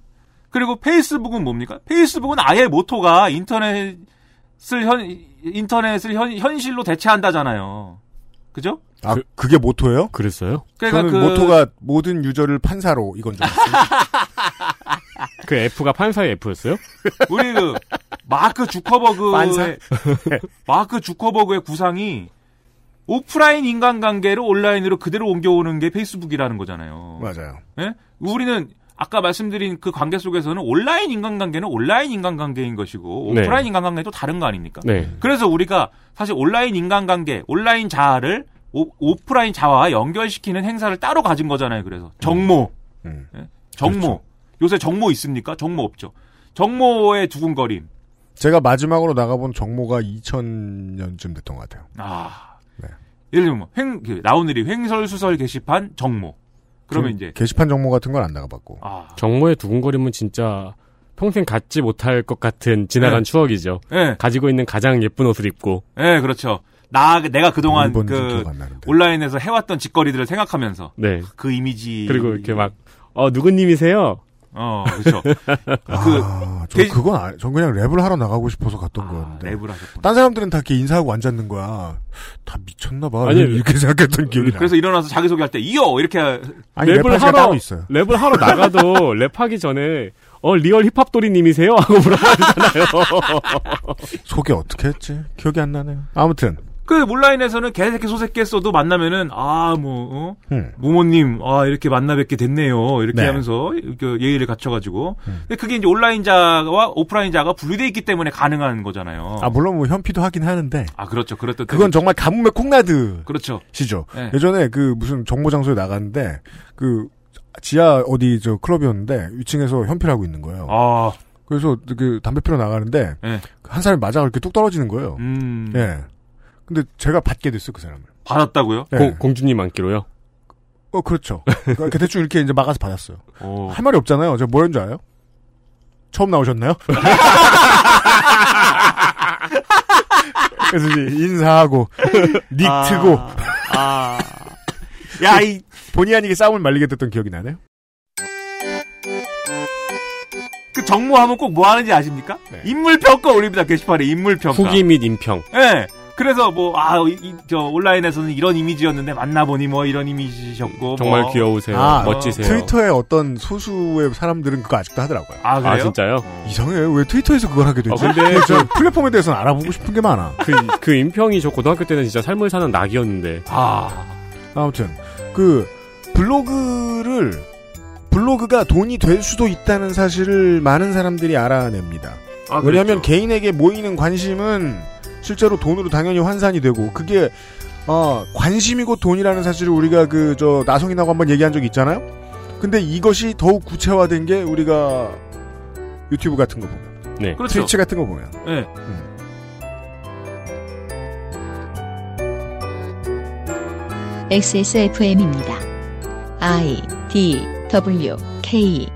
N: 그리고 페이스북은 뭡니까? 페이스북은 아예 모토가 인터넷을 현 인터넷을 현, 현실로 대체한다잖아요. 그죠?
F: 아, 그, 게 모토예요?
G: 그랬어요?
N: 그러니까
F: 저는
N: 그-
F: 모토가 모든 유저를 판사로 이건 줄 알았어요. [LAUGHS]
G: 그 F가 판사의 F였어요?
N: 우리 그 마크 주커버그의
F: 반사? [LAUGHS]
N: 마크 주커버그의 구상이 오프라인 인간관계를 온라인으로 그대로 옮겨오는 게 페이스북이라는 거잖아요.
F: 맞아요.
N: 예? 우리는 아까 말씀드린 그 관계 속에서는 온라인 인간관계는 온라인 인간관계인 것이고
G: 네.
N: 오프라인 인간관계는 또 다른 거 아닙니까?
G: 네.
N: 그래서 우리가 사실 온라인 인간관계, 온라인 자아를 오, 오프라인 자아와 연결시키는 행사를 따로 가진 거잖아요. 그래서 정모,
F: 음.
N: 예? 정모. 요새 정모 있습니까? 정모 없죠. 정모의 두근거림.
F: 제가 마지막으로 나가본 정모가 2000년쯤 됐던 것 같아요.
N: 아,
F: 네.
N: 예를 들면 뭐 횡, 그 라오늘이 횡설수설 게시판 정모. 그러면
F: 전
N: 이제
F: 게시판 정모 같은 건 안 나가봤고.
N: 아,
G: 정모의 두근거림은 진짜 평생 갖지 못할 것 같은 지나간
N: 네.
G: 추억이죠.
N: 네.
G: 가지고 있는 가장 예쁜 옷을 입고.
N: 예, 그렇죠. 나 내가 그동안 그. 온라인에서 해왔던 짓거리들을 생각하면서
G: 네.
N: 그 이미지
G: 그리고 이렇게 막, 어, 누구님이세요?
N: 어, 그렇죠. [LAUGHS]
F: 아, 저
N: 게-
F: 그건 아, 전 그냥 랩을 하러 나가고 싶어서 갔던 거였는데.
N: 랩을 하셨구나.
F: 딴 사람들은 다 이렇게 인사하고 앉았는 거야. 다 미쳤나 봐.
G: 아니,
F: 이렇게 생각했던 기억이 나.
N: 그래서 일어나서 자기소개할 때 이어 이렇게
F: 아니,
G: 랩을 하러,
F: 따로 있어요.
G: 랩을 하러 나가도 [LAUGHS] 랩하기 전에, 어, 리얼 힙합돌이님이세요? 하고 물어봐주잖아요.
F: 소개 어떻게 했지? 기억이 안 나네요. 아무튼.
N: 그 온라인에서는 개새끼 소새끼 했어도 만나면은 아뭐 어?
F: 음.
N: 모모님 아 이렇게 만나 뵙게 됐네요 이렇게
F: 네.
N: 하면서 그 예의를 갖춰가지고 근데 그게 이제 온라인자와 오프라인자가 분리돼 있기 때문에 가능한 거잖아요.
F: 아, 물론 뭐 현피도 하긴 하는데.
N: 아 그렇죠 그렇듯
F: 그건 정말 가뭄의 콩나드.
N: 그렇죠.
F: 시죠.
N: 네.
F: 예전에 그 무슨 정모 장소에 나갔는데 그 지하 어디 저 클럽이었는데 위층에서 현피를 하고 있는 거예요.
N: 아
F: 그래서 그 담배 피러 나가는데
N: 네.
F: 한 사람이 맞아 이렇게 뚝 떨어지는 거예요.
N: 음
F: 예. 근데 제가 받게 됐어요 그 사람을.
N: 받았다고요?
F: 네.
G: 공- 공주님 안기로요?
F: 어 그렇죠. 그러니까 [LAUGHS] 대충 이렇게 이제 막아서 받았어요.
N: 어.
F: 할 말이 없잖아요. 제가 뭐였는 줄 알아요? 처음 나오셨나요? [LAUGHS] 그래서 이제 인사하고 [LAUGHS] 닉
N: 아,
F: 트고
N: 아. 야, 이
F: 본의 아니게 싸움을 말리게 됐던 기억이 나네요.
N: 그 정모하면 꼭 뭐 하는지 아십니까?
F: 네.
N: 인물 평가 올립니다 게시판에 인물 평가.
G: 후기 및 인평.
N: 예. 그래서 뭐, 아, 이, 이- 저, 온라인에서는 이런 이미지였는데 만나보니 뭐 이런 이미지셨고.
G: 정말
N: 뭐.
G: 귀여우세요.
F: 아,
G: 멋지세요.
F: 트위터의 어떤 소수의 사람들은 그거 아직도 하더라고요.
N: 아, 그래요?
G: 아, 진짜요?
F: 이상해. 왜 트위터에서 그걸 하게 되지?
G: 어, 근데
F: 저 플랫폼에 대해서는 알아보고 싶은 게 많아.
G: 그, 그 인평이 저 고등학교 때는 진짜 삶을 사는 낙이었는데.
N: 아.
F: 아무튼 그 블로그를 블로그가 돈이 될 수도 있다는 사실을 많은 사람들이 알아냅니다.
N: 아,
F: 왜냐하면
N: 그렇죠.
F: 개인에게 모이는 관심은 실제로 돈으로 당연히 환산이 되고 그게 어, 관심이고 돈이라는 사실을 우리가 그 저 나성이라고 한번 얘기한 적이 있잖아요. 근데 이것이 더욱 구체화된 게 우리가 유튜브 같은 거 보면,
G: 네.
N: 그렇죠.
F: 트위치 같은 거 보면.
N: 네. 음.
A: XSFM입니다. I D W K